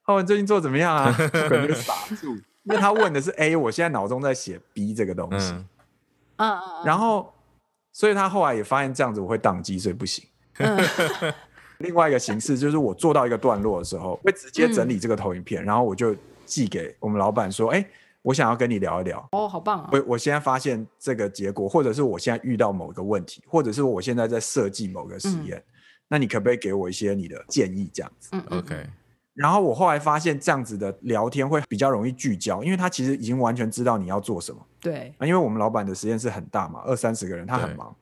B: 浩文最近做怎么样啊？” [laughs] 可能就傻住，因为他问的是 A，我现在脑中在写 B 这个东西，
A: 嗯，
C: 嗯
B: 然后所以他后来也发现这样子我会宕机，所以不行。
C: 嗯 [laughs]
B: 另外一个形式就是我做到一个段落的时候，会直接整理这个投影片，然后我就寄给我们老板说：“哎、我想要跟你聊一聊。”
C: 哦，好棒啊！
B: 我我现在发现这个结果，或者是我现在遇到某个问题，或者是我现在在设计某个实验，那你可不可以给我一些你的建议？这样子。
C: 嗯嗯
A: OK，
B: 然后我后来发现，这样子的聊天会比较容易聚焦，因为他其实已经完全知道你要做什么
C: 对，
B: 啊。因为我们老板的实验室很大嘛，二三十个人，他很忙。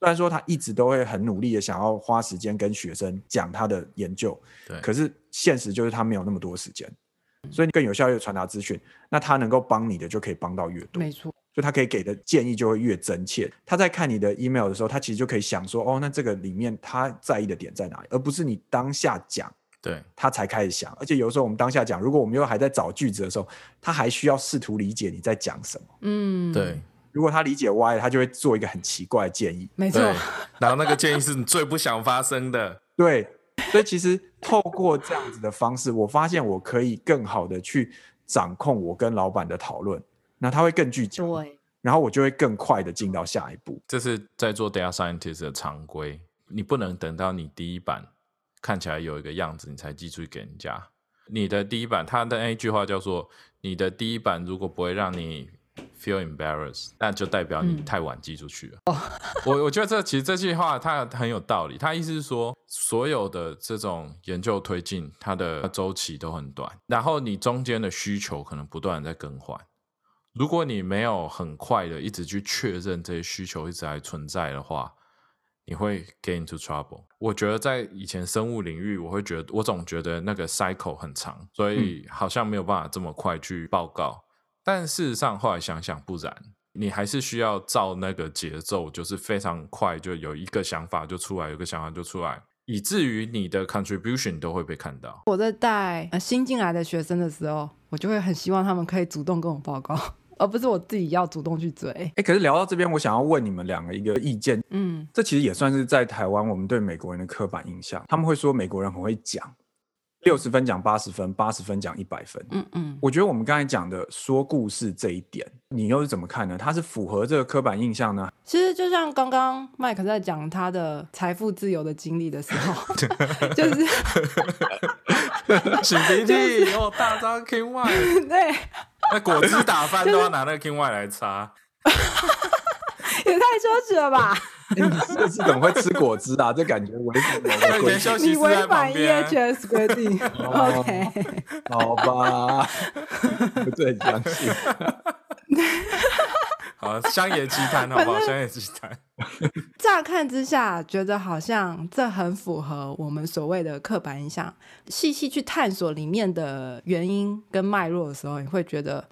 B: 虽然说他一直都会很努力的想要花时间跟学生讲他的研究，
A: 对，
B: 可是现实就是他没有那么多时间，所以你更有效率的传达资讯，那他能够帮你的就可以帮到越多。
C: 没错，
B: 就他可以给的建议就会越真切。他在看你的 email 的时候，他其实就可以想说，哦，那这个里面他在意的点在哪里，而不是你当下讲
A: 对，
B: 他才开始想。而且有时候我们当下讲，如果我们又还在找句子的时候，他还需要试图理解你在讲什么。
C: 嗯，
A: 对，
B: 如果他理解歪了，他就会做一个很奇怪的建议。
C: 没错，，
A: 然后那个建议是你最不想发生的，
B: 对，所以其实透过这样子的方式，我发现我可以更好的去掌控我跟老板的讨论，那他会更聚焦，
C: 对，
B: 然后我就会更快的进到下一步。
A: 这是在做 data scientist 的常规，你不能等到你第一版看起来有一个样子，你才寄出去给人家。你的第一版，他的那一句话叫做：“你的第一版如果不会让你 feel embarrassed，那就代表你
C: 嗯
A: 太晚寄出去了。我我觉得这其实这句话它很有道理，它意思是说，所有的这种研究推进，它的周期都很短，然后你中间的需求可能不断地在更换。如果你没有很快的一直去确认这些需求一直还存在的话，你会 get into trouble。我觉得在以前生物领域，我会觉得我总觉得那个 cycle 很长，所以好像没有办法这么快去报告。但事实上后来想想不然，你还是需要照那个节奏，就是非常快，就有一个想法就出来，有个想法就出来，以至于你的 contribution 都会被看到。
C: 我在带呃新进来的学生的时候，我就会很希望他们可以主动跟我报告，而不是我自己要主动去追。
B: 哎，可是聊到这边，我想要问你们两个一个意见，
C: 嗯，
B: 这其实也算是在台湾我们对美国人的刻板印象。他们会说美国人很会讲，六十分讲八十分，八十分讲一百分。
C: 嗯嗯，
B: 我觉得我们刚才讲的说故事这一点，你又是怎么看呢？它是符合这个刻板印象呢？
C: 其实就像刚刚麦克在讲他的财富自由的经历的时候，[laughs] 就是
A: 擤鼻涕哦，大张 Y，[laughs]
C: 对，
A: 那果汁打翻都要拿那个 King Y 来擦。
C: 也太奢侈了吧！[laughs]
B: 诶你这是怎么会吃果汁啊？这感觉 [laughs] 违反我的
A: 以前
B: 规矩。
C: 你违反。EHS 规定 [laughs]
B: 哦
C: ，OK。
B: 好吧，不是很相信。
A: 好，乡野奇谈好不好？乡野奇谈。[laughs]
C: 乍看之下，觉得好像这很符合我们所谓的刻板印象。细细去探索里面的原因跟脉络的时候，你会觉得，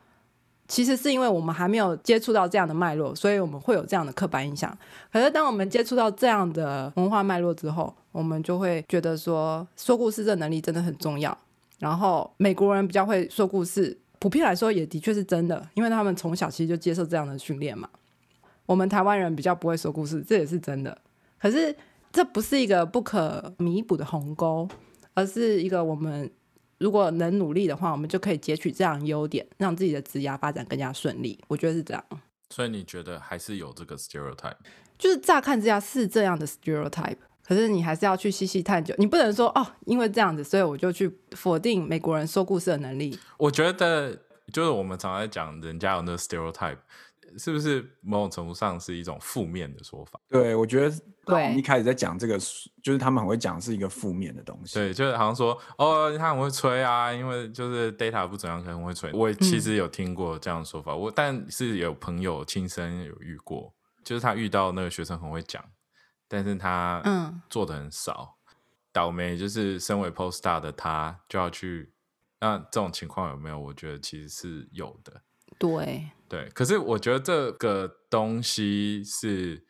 C: 其实是因为我们还没有接触到这样的脉络，所以我们会有这样的刻板印象。可是当我们接触到这样的文化脉络之后，我们就会觉得说，说故事这能力真的很重要。然后美国人比较会说故事，普遍来说也的确是真的，因为他们从小其实就接受这样的训练嘛。我们台湾人比较不会说故事，这也是真的。可是这不是一个不可弥补的鸿沟，而是一个我们如果能努力的话，我们就可以截取这样的优点，让自己的职涯发展更加顺利。我觉得是这样。
A: 所以你觉得还是有这个 stereotype？
C: 就是乍看之下是这样的 stereotype，可是你还是要去细细探究。你不能说哦，因为这样子，所以我就去否定美国人说故事的能力。
A: 我觉得就是我们常常在讲人家有那个 stereotype，是不是某种程度上是一种负面的说法？
B: 对，我觉得
C: 对
B: 一开始在讲这个，就是他们很会讲是一个负面的东西。
A: 对，就是好像说哦，他很会吹啊，因为就是 data 不怎样，可能会吹。我其实有听过这样的说法，我但是有朋友亲身有遇过，就是他遇到那个学生很会讲，但是他
C: 嗯
A: 做的很少，倒霉就是身为 post star 的他就要去。那这种情况有没有？我觉得其实是有的。
C: 对，
A: 对，可是我觉得这个东西是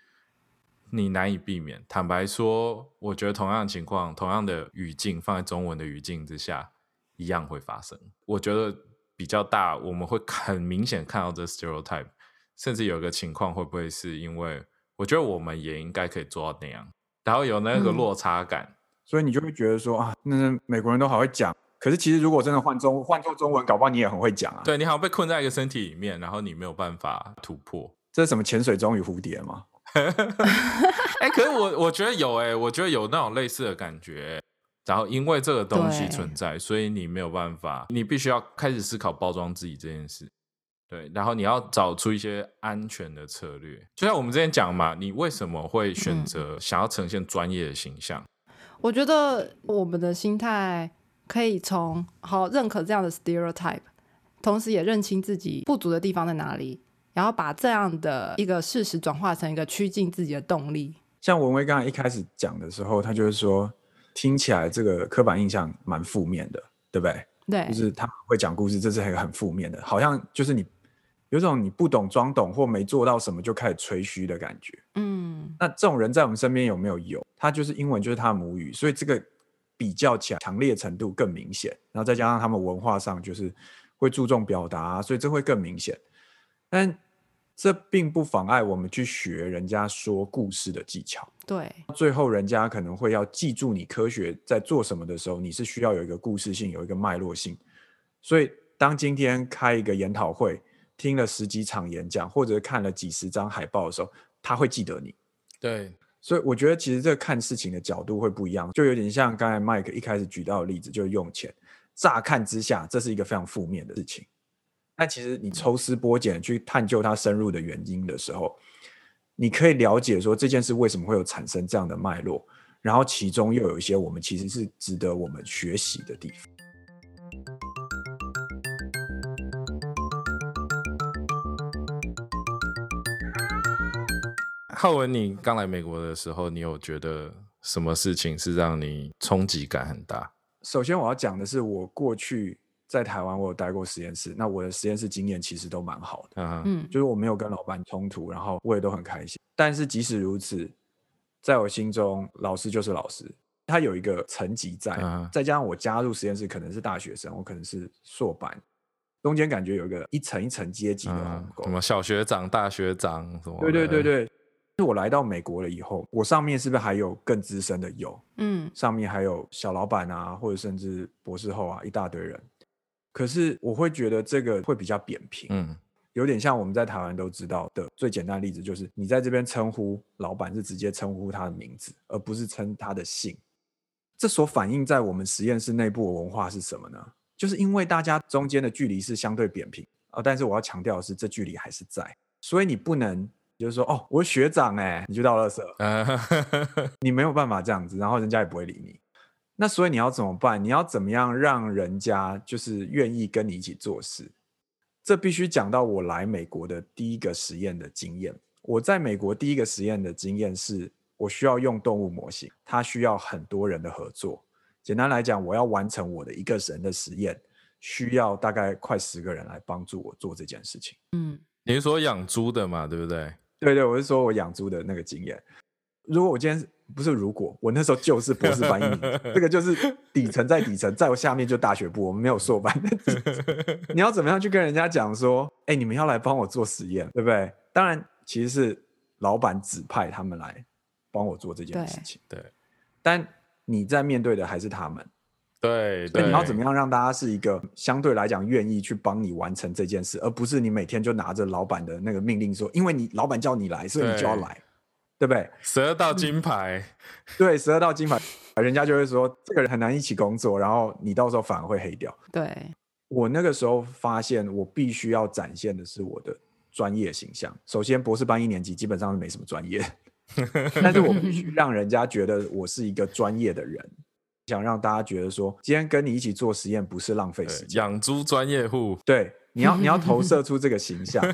A: 你难以避免。坦白说，我觉得同样的情况，同样的语境放在中文的语境之下，一样会发生。我觉得比较大，我们会很明显看到这 stereotype，甚至有一个情况会不会是因为，我觉得我们也应该可以做到那样，然后有那个
C: 嗯
A: 落差感，
B: 所以你就会觉得说啊，那美国人都好会讲。可是其实如果真的换中换做中文，搞不好你也很会讲啊。
A: 对你好像被困在一个身体里面，然后你没有办法突破。
B: 这是什么潜水钟与蝴蝶吗？[laughs]
A: 哎，可是我我觉得有哎，我觉得有那种类似的感觉。然后因为这个东西存在，所以你没有办法，你必须要开始思考包装自己这件事。对，然后你要找出一些安全的策略。就像我们之前讲嘛，你为什么会选择想要呈现专业的形象？
C: 我觉得我们的心态可以从好认可这样的 stereotype，同时也认清自己不足的地方在哪里，然后把这样的一个事实转化成一个趋近自己的动力。
B: 像文威刚才一开始讲的时候，他就是说。听起来这个刻板印象蛮负面的，对不对？
C: 对，
B: 就是他会讲故事，这是很很负面的，好像就是你有种你不懂装懂或没做到什么就开始吹嘘的感觉。嗯，那这种人在我们身边有没有？有，他就是英文就是他的母语，所以这个比较强强烈程度更明显。然后再加上他们文化上就是会注重表达，所以这会更明显。但这并不妨碍我们去学人家说故事的技巧。
C: 对，
B: 最后人家可能会要记住你科学在做什么的时候，你是需要有一个故事性，有一个脉络性。所以，当今天开一个研讨会，听了十几场演讲，或者看了几十张海报的时候，他会记得你。
A: 对，
B: 所以我觉得其实这个看事情的角度会不一样，就有点像刚才 Mike 一开始举到的例子，就是用钱。乍看之下，这是一个非常负面的事情。但其实你抽丝剥茧去探究它深入的原因的时候，你可以了解说这件事为什么会有产生这样的脉络，然后其中又有一些我们其实是值得我们学习的地方。
A: 浩文，你刚来美国的时候，你有觉得什么事情是让你冲击感很大？
B: 首先我要讲的是我过去。在台湾，我有待过实验室，那我的实验室经验其实都蛮好的，嗯，就是我没有跟老板冲突，然后我也都很开心。但是即使如此，在我心中，老师就是老师，他有一个层级在，再加上我加入实验室可能是大学生，我可能是硕班，中间感觉有一个一层一层阶级的鸿沟，
A: 什么小学长、大学长什么？
B: 对对对对。是我来到美国了以后，我上面是不是还有更资深的？有，嗯，上面还有小老板啊，或者甚至博士后啊，一大堆人。可是我会觉得这个会比较扁平，嗯，有点像我们在台湾都知道的最简单的例子，就是你在这边称呼老板是直接称呼他的名字，而不是称他的姓。这所反映在我们实验室内部的文化是什么呢？就是因为大家中间的距离是相对扁平啊，但是我要强调的是，这距离还是在，所以你不能就是说哦，我学长哎，你就到垃圾，[laughs] 你没有办法这样子，然后人家也不会理你。那所以你要怎么办？你要怎么样让人家就是愿意跟你一起做事？这必须讲到我来美国的第一个实验的经验。我在美国第一个实验的经验是，我需要用动物模型，它需要很多人的合作。简单来讲，我要完成我的一个人的实验，需要大概快十个人来帮助我做这件事情。
A: 嗯，你是说养猪的嘛？对不对？
B: 对对，我是说我养猪的那个经验。如果我今天不是如果我那时候就是博士班一年，这个就是底层在底层，在我下面就大学部，我们没有硕班。你要怎么样去跟人家讲说，哎，你们要来帮我做实验，对不对？当然，其实是老板指派他们来帮我做这件事情。
A: 对，
B: 但你在面对的还是他们。
A: 对，
B: 那你要怎么样让大家是一个相对来讲愿意去帮你完成这件事，而不是你每天就拿着老板的那个命令说，因为你老板叫你来，所以你就要来。对不对？
A: 十二道金牌，[laughs]
B: 对，十二道金牌，人家就会说这个人很难一起工作，然后你到时候反而会黑掉。
C: 对，
B: 我那个时候发现，我必须要展现的是我的专业形象。首先，博士班一年级基本上是没什么专业，[laughs] 但是我必须 [laughs] 让人家觉得我是一个专业的人，想让大家觉得说，今天跟你一起做实验不是浪费时间。
A: 养猪专业户，
B: 对。你要你要投射 [laughs] 出这个形象。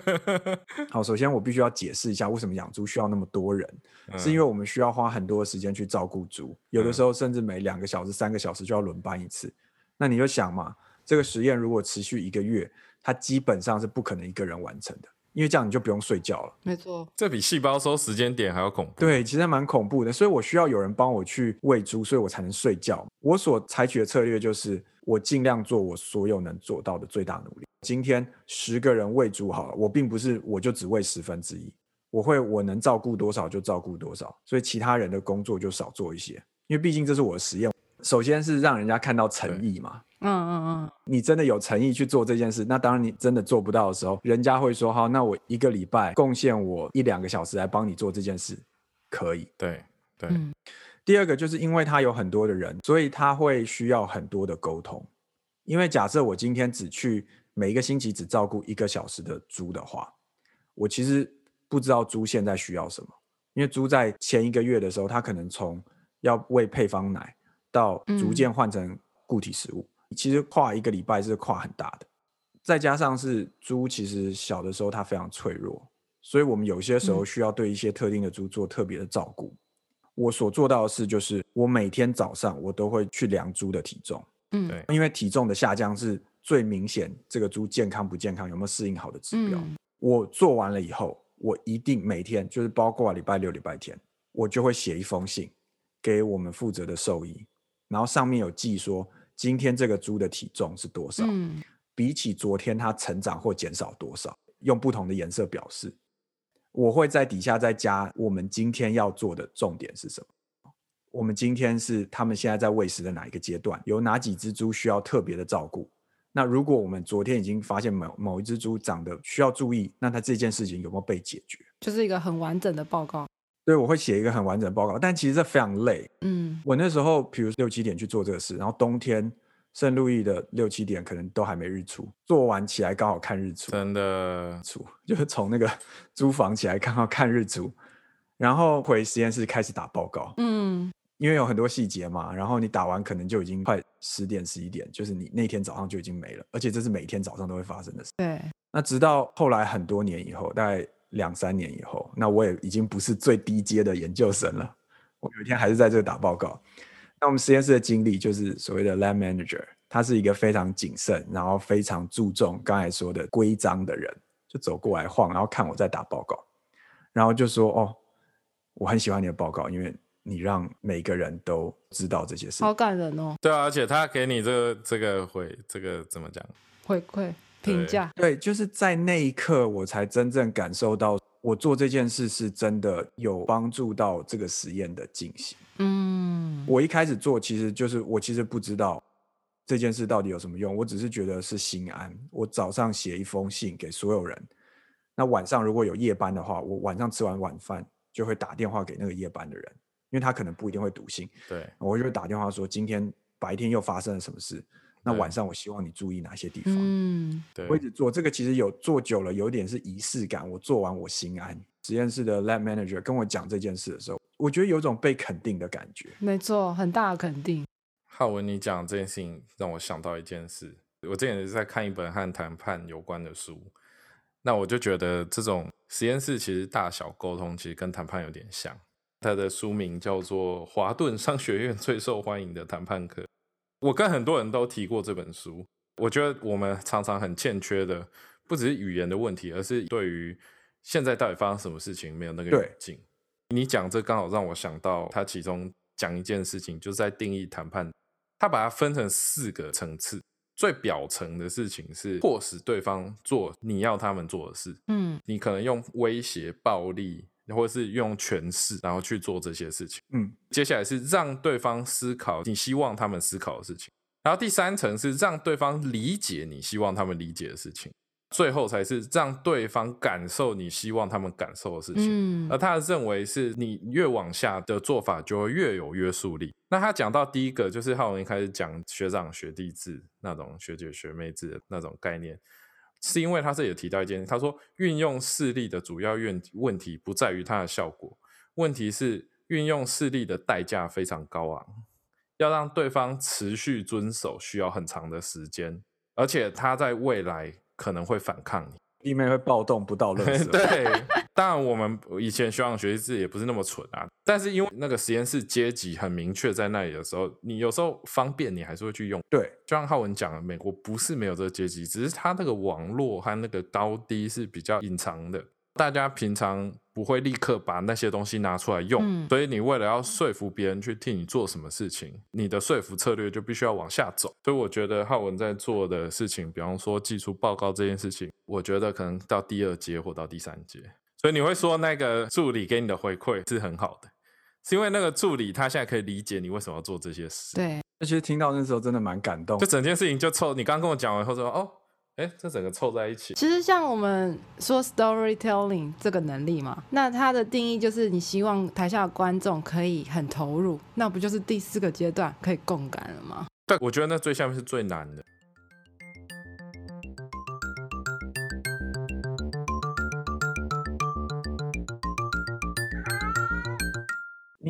B: [laughs] 好，首先我必须要解释一下，为什么养猪需要那么多人，是因为我们需要花很多时间去照顾猪，有的时候甚至每两个小时、三个小时就要轮班一次。那你就想嘛，这个实验如果持续一个月，它基本上是不可能一个人完成的。因为这样你就不用睡觉了，
C: 没错，
A: 这比细胞收时间点还要恐怖。
B: 对，其实蛮恐怖的，所以我需要有人帮我去喂猪，所以我才能睡觉。我所采取的策略就是，我尽量做我所有能做到的最大努力。今天十个人喂猪好了，我并不是我就只喂十分之一，我会我能照顾多少就照顾多少，所以其他人的工作就少做一些。因为毕竟这是我的实验。首先是让人家看到诚意嘛，
C: 嗯嗯嗯，
B: 你真的有诚意去做这件事，那当然你真的做不到的时候，人家会说好，那我一个礼拜贡献我一两个小时来帮你做这件事，可以。
A: 对对，
C: 嗯
B: 第二个就是因为他有很多的人，所以他会需要很多的沟通。因为假设我今天只去每一个星期只照顾一个小时的猪的话，我其实不知道猪现在需要什么。因为猪在前一个月的时候，它可能从要喂配方奶到逐渐换成固体食物，其实跨一个礼拜是跨很大的。再加上是猪，其实小的时候它非常脆弱，所以我们有些时候需要对一些特定的猪做特别的照顾。我所做到的事就是，我每天早上我都会去量猪的体重，
C: 嗯，
A: 对
B: 因为体重的下降是最明显这个猪健康不健康、有没有适应好的指标。
C: 嗯
B: 我做完了以后，我一定每天就是包括礼拜六、礼拜天，我就会写一封信给我们负责的兽医，然后上面有记说今天这个猪的体重是多少，
C: 嗯
B: 比起昨天它成长或减少多少，用不同的颜色表示。我会在底下再加我们今天要做的重点是什么。我们今天是他们现在在喂食的哪一个阶段，有哪几只猪需要特别的照顾。那如果我们昨天已经发现某某一只猪长得需要注意，那它这件事情有没有被解决？
C: 就是一个很完整的报告。
B: 对，我会写一个很完整的报告，但其实这非常累。
C: 嗯
B: 我那时候，比如六七点去做这个事，然后冬天圣路易的六七点可能都还没日出，做完起来刚好看日出，
A: 真的
B: 出就是从那个 [laughs] 租房起来刚好看日出，然后回实验室开始打报告，
C: 嗯
B: 因为有很多细节嘛，然后你打完可能就已经快十点十一点，就是你那天早上就已经没了，而且这是每天早上都会发生的事。
C: 对，
B: 那直到后来很多年以后，大概两三年以后，那我也已经不是最低阶的研究生了。我有一天还是在这个打报告。那我们实验室的经理就是所谓的 lab manager，他是一个非常谨慎，然后非常注重刚才说的规章的人，就走过来晃，然后看我在打报告，然后就说：“哦，我很喜欢你的报告，因为你让每个人都知道这些事。
C: 好感人哦，
A: 对啊，而且他给你这个这个回这个怎么讲？
C: 回馈评价。
B: 对，就是在那一刻，我才真正感受到，我做这件事是真的有帮助到这个实验的进行。
C: 嗯
B: 我一开始做，其实就是我其实不知道这件事到底有什么用，我只是觉得是心安。我早上写一封信给所有人，那晚上如果有夜班的话，我晚上吃完晚饭就会打电话给那个夜班的人，因为他可能不一定会读信，
A: 对
B: 我就会打电话说今天白天又发生了什么事，那晚上我希望你注意哪些地方。
C: 嗯
A: 对
B: 我一直做这个，其实有做久了，有点是仪式感。我做完我心安。实验室的 lab manager 跟我讲这件事的时候，我觉得有种被肯定的感觉。
C: 没错，很大的肯定。
A: 浩文，你讲这件事情让我想到一件事。我之前也是在看一本和谈判有关的书，那我就觉得这种实验室其实大小沟通其实跟谈判有点像。它的书名叫做《华顿商学院最受欢迎的谈判课》。我跟很多人都提过这本书。我觉得我们常常很欠缺的，不只是语言的问题，而是对于现在到底发生什么事情没有那个
B: 对
A: 语境。你讲这刚好让我想到，他其中讲一件事情，就是在定义谈判，他把它分成四个层次。最表层的事情是迫使对方做你要他们做的事，
C: 嗯
A: 你可能用威胁、暴力，或者是用诠释，然后去做这些事情。
B: 嗯，
A: 接下来是让对方思考你希望他们思考的事情，然后第三层是让对方理解你希望他们理解的事情，最后才是让对方感受你希望他们感受的事情。
C: 嗯
A: 而他认为是你越往下的做法就会越有约束力。那他讲到第一个就是浩文一开始讲学长学弟制那种学姐学妹制的那种概念，是因为他这里提到一件，他说运用势力的主要问问题不在于它的效果，问题是运用势力的代价非常高昂，要让对方持续遵守需要很长的时间，而且他在未来可能会反抗你。
B: 弟妹会暴动不到垃圾。
A: 对，当然我们以前学长学弟制也不是那么蠢啊，但是因为那个实验室阶级很明确在那里的时候，你有时候方便你还是会去用。
B: 对
A: 就像浩文讲的，美国不是没有这个阶级，只是它那个网络和那个高低是比较隐藏的，大家平常不会立刻把那些东西拿出来用，
C: 嗯
A: 所以你为了要说服别人去替你做什么事情，你的说服策略就必须要往下走。所以我觉得浩文在做的事情，比方说技术报告这件事情，我觉得可能到第二阶或到第三阶。所以你会说那个助理给你的回馈是很好的，是因为那个助理他现在可以理解你为什么要做这些事。，
C: 对，
B: 其实听到那时候真的蛮感动
A: 就。整件事情就凑，你刚刚跟我讲完后说，哦，哎，这整个凑在一起。
C: 其实像我们说 storytelling 这个能力嘛，那它的定义就是你希望台下的观众可以很投入，那不就是第四个阶段可以共感了吗？
A: 但我觉得那最下面是最难的。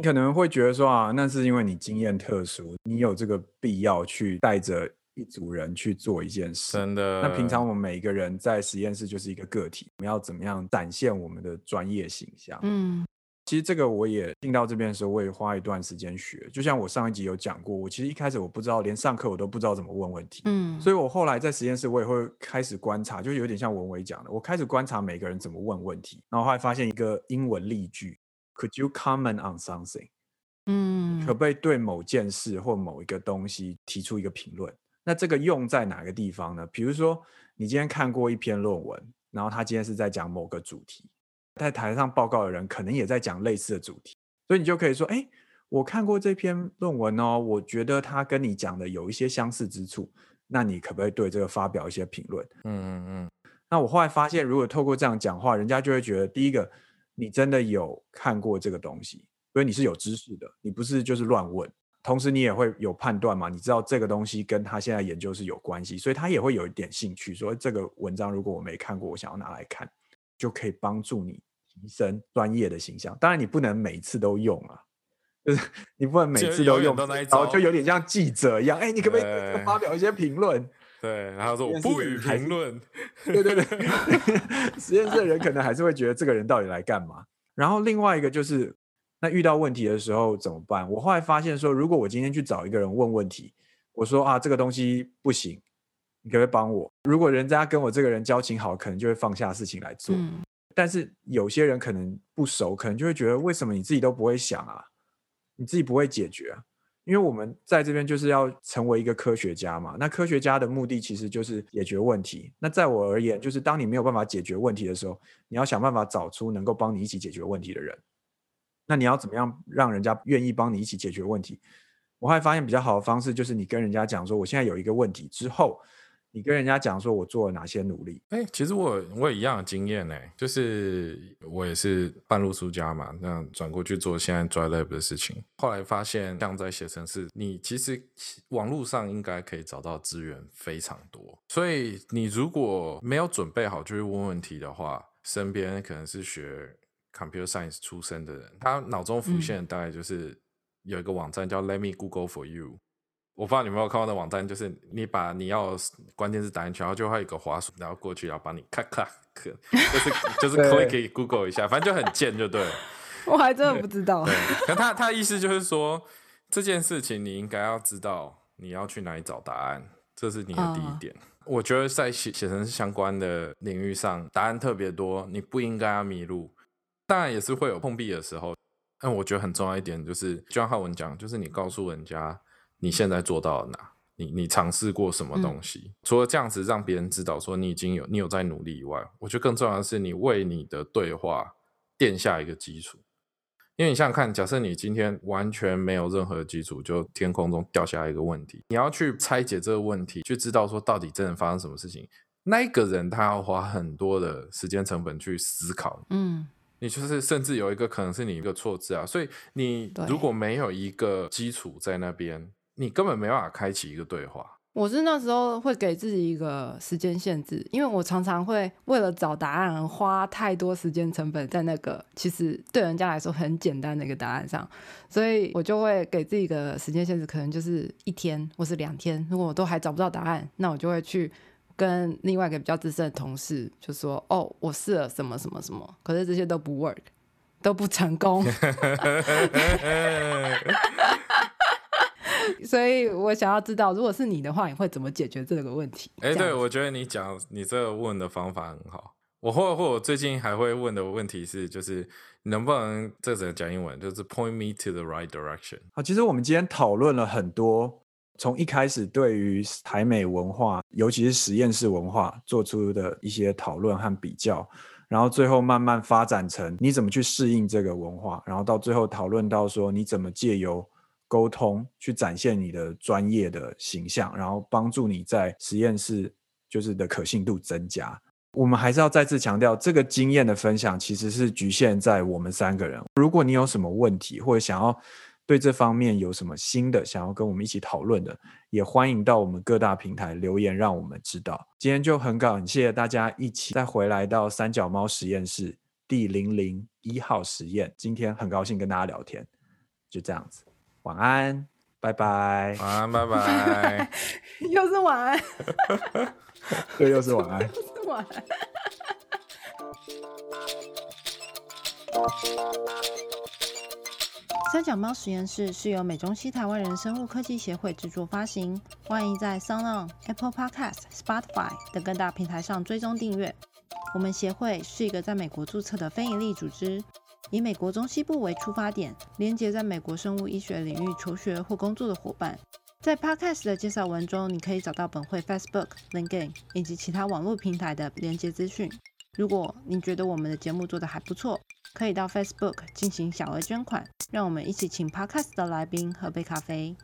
B: 你可能会觉得说啊，那是因为你经验特殊，你有这个必要去带着一组人去做一件事。
A: 真的。
B: 那平常我们每一个人在实验室就是一个个体，我们要怎么样展现我们的专业形象？
C: 嗯
B: 其实这个我也进到这边的时候，我也花一段时间学。就像我上一集有讲过，我其实一开始我不知道，连上课我都不知道怎么问问题。
C: 嗯，
B: 所以我后来在实验室，我也会开始观察，就有点像文伟讲的，我开始观察每个人怎么问问题，然后后来发现一个英文例句：Could you comment on something？
C: 嗯
B: 可不可以对某件事或某一个东西提出一个评论？那这个用在哪个地方呢？比如说，你今天看过一篇论文，然后他今天是在讲某个主题，在台上报告的人可能也在讲类似的主题，所以你就可以说：“哎，我看过这篇论文哦，我觉得它跟你讲的有一些相似之处，那你可不可以对这个发表一些评论？”
A: 嗯嗯嗯，
B: 那我后来发现，如果透过这样讲话，人家就会觉得，第一个，你真的有看过这个东西，所以你是有知识的，你不是就是乱问。同时，你也会有判断嘛，你知道这个东西跟他现在研究是有关系，所以他也会有一点兴趣，说这个文章如果我没看过，我想要拿来看，就可以帮助你提升专业的形象。当然，你不能每次都用啊，就是你不能每次都用，然后就有点像记者一样，哎，你可不可以发表一些评论？
A: 对。然后说我不予评论。
B: 对 [laughs] 对对，[laughs] 实验室的人可能还是会觉得这个人到底来干嘛。然后另外一个就是，那遇到问题的时候怎么办？我后来发现说，如果我今天去找一个人问问题，我说啊这个东西不行，你可不可以帮我？如果人家跟我这个人交情好，可能就会放下事情来做。
C: 嗯
B: 但是有些人可能不熟，可能就会觉得为什么你自己都不会想啊，你自己不会解决啊？因为我们在这边就是要成为一个科学家嘛。那科学家的目的其实就是解决问题。那在我而言，就是当你没有办法解决问题的时候，你要想办法找出能够帮你一起解决问题的人。那你要怎么样让人家愿意帮你一起解决问题？我还发现比较好的方式就是你跟人家讲说，我现在有一个问题之后，你跟人家讲说我做了哪些努力。
A: 哎、其实我我也一样的经验呢、就是我也是半路出家嘛，那样转过去做现在 Dry Lab 的事情。后来发现，像在写程式，你其实网络上应该可以找到资源非常多，所以你如果没有准备好就去问问题的话，身边可能是学 Computer Science 出身的人，他脑中浮现的大概就是有一个网站叫 Let Me Google for You。我不知道你有没有看过的网站，就是你把你要关键字打进去，然后就会有一个滑鼠，然后过去，然后帮你咔咔咔，就是 [laughs] 就是
B: 对
A: click Google 一下，反正就很贱就对了。[laughs]
C: 我还真的不知道
A: 对，可他他的意思就是说，这件事情你应该要知道你要去哪里找答案，这是你的第一
C: 嗯
A: 点。我觉得在写写程式相关的领域上，答案特别多，你不应该要迷路。当然也是会有碰壁的时候，但我觉得很重要一点就是，就像浩文讲，就是你告诉人家你现在做到了哪，你你尝试过什么东西。除了这样子让别人知道说你已经有你有在努力以外，我觉得更重要的是你为你的对话垫下一个基础。因为你想想看，假设你今天完全没有任何基础，就天空中掉下来一个问题，你要去拆解这个问题，去知道说到底真的发生什么事情，那一个人他要花很多的时间成本去思考。
C: 嗯
A: 你就是甚至有一个可能是你一个错字啊，所以你如果没有一个基础在那边，你根本没办法开启一个对话。
C: 我是那时候会给自己一个时间限制，因为我常常会为了找答案而花太多时间成本在那个其实对人家来说很简单的一个答案上，所以我就会给自己一个时间限制，可能就是一天或是两天。如果我都还找不到答案，那我就会去跟另外一个比较资深的同事就说：“哦，我试了什么什么什么，可是这些都不 work，都不成功。[laughs] ”所以我想要知道，如果是你的话，你会怎么解决这个问题？
A: 哎、对，我觉得你讲你这个问的方法很好。我或或我最近还会问的问题是，就是能不能这只能讲英文，就是 point me to the right direction。
B: 好，其实我们今天讨论了很多，从一开始对于台美文化，尤其是实验室文化做出的一些讨论和比较，然后最后慢慢发展成你怎么去适应这个文化，然后到最后讨论到说你怎么借由沟通去展现你的专业的形象，然后帮助你在实验室就是的可信度增加。我们还是要再次强调，这个经验的分享其实是局限在我们三个人。如果你有什么问题，或者想要对这方面有什么新的想要跟我们一起讨论的，也欢迎到我们各大平台留言，让我们知道。今天就很感谢大家一起再回来到三角猫实验室第零零一号实验。今天很高兴跟大家聊天，就这样子，晚安，拜拜。
A: 晚安，拜拜。[laughs]
C: 又是晚安，[laughs]
B: 对，又是晚安。
C: 是晚安。三脚猫实验室是由美中西台湾人生物科技协会制作发行，欢迎在 SoundOn、Apple Podcast、Spotify 等各大平台上追踪订阅。我们协会是一个在美国注册的非营利组织，以美国中西部为出发点，连接在美国生物医学领域求学或工作的伙伴。在 Podcast 的介绍文中，你可以找到本会 Facebook、LinkedIn 以及其他网络平台的连接资讯。如果你觉得我们的节目做得还不错，可以到 Facebook 进行小额捐款，让我们一起请 Podcast 的来宾喝杯咖啡。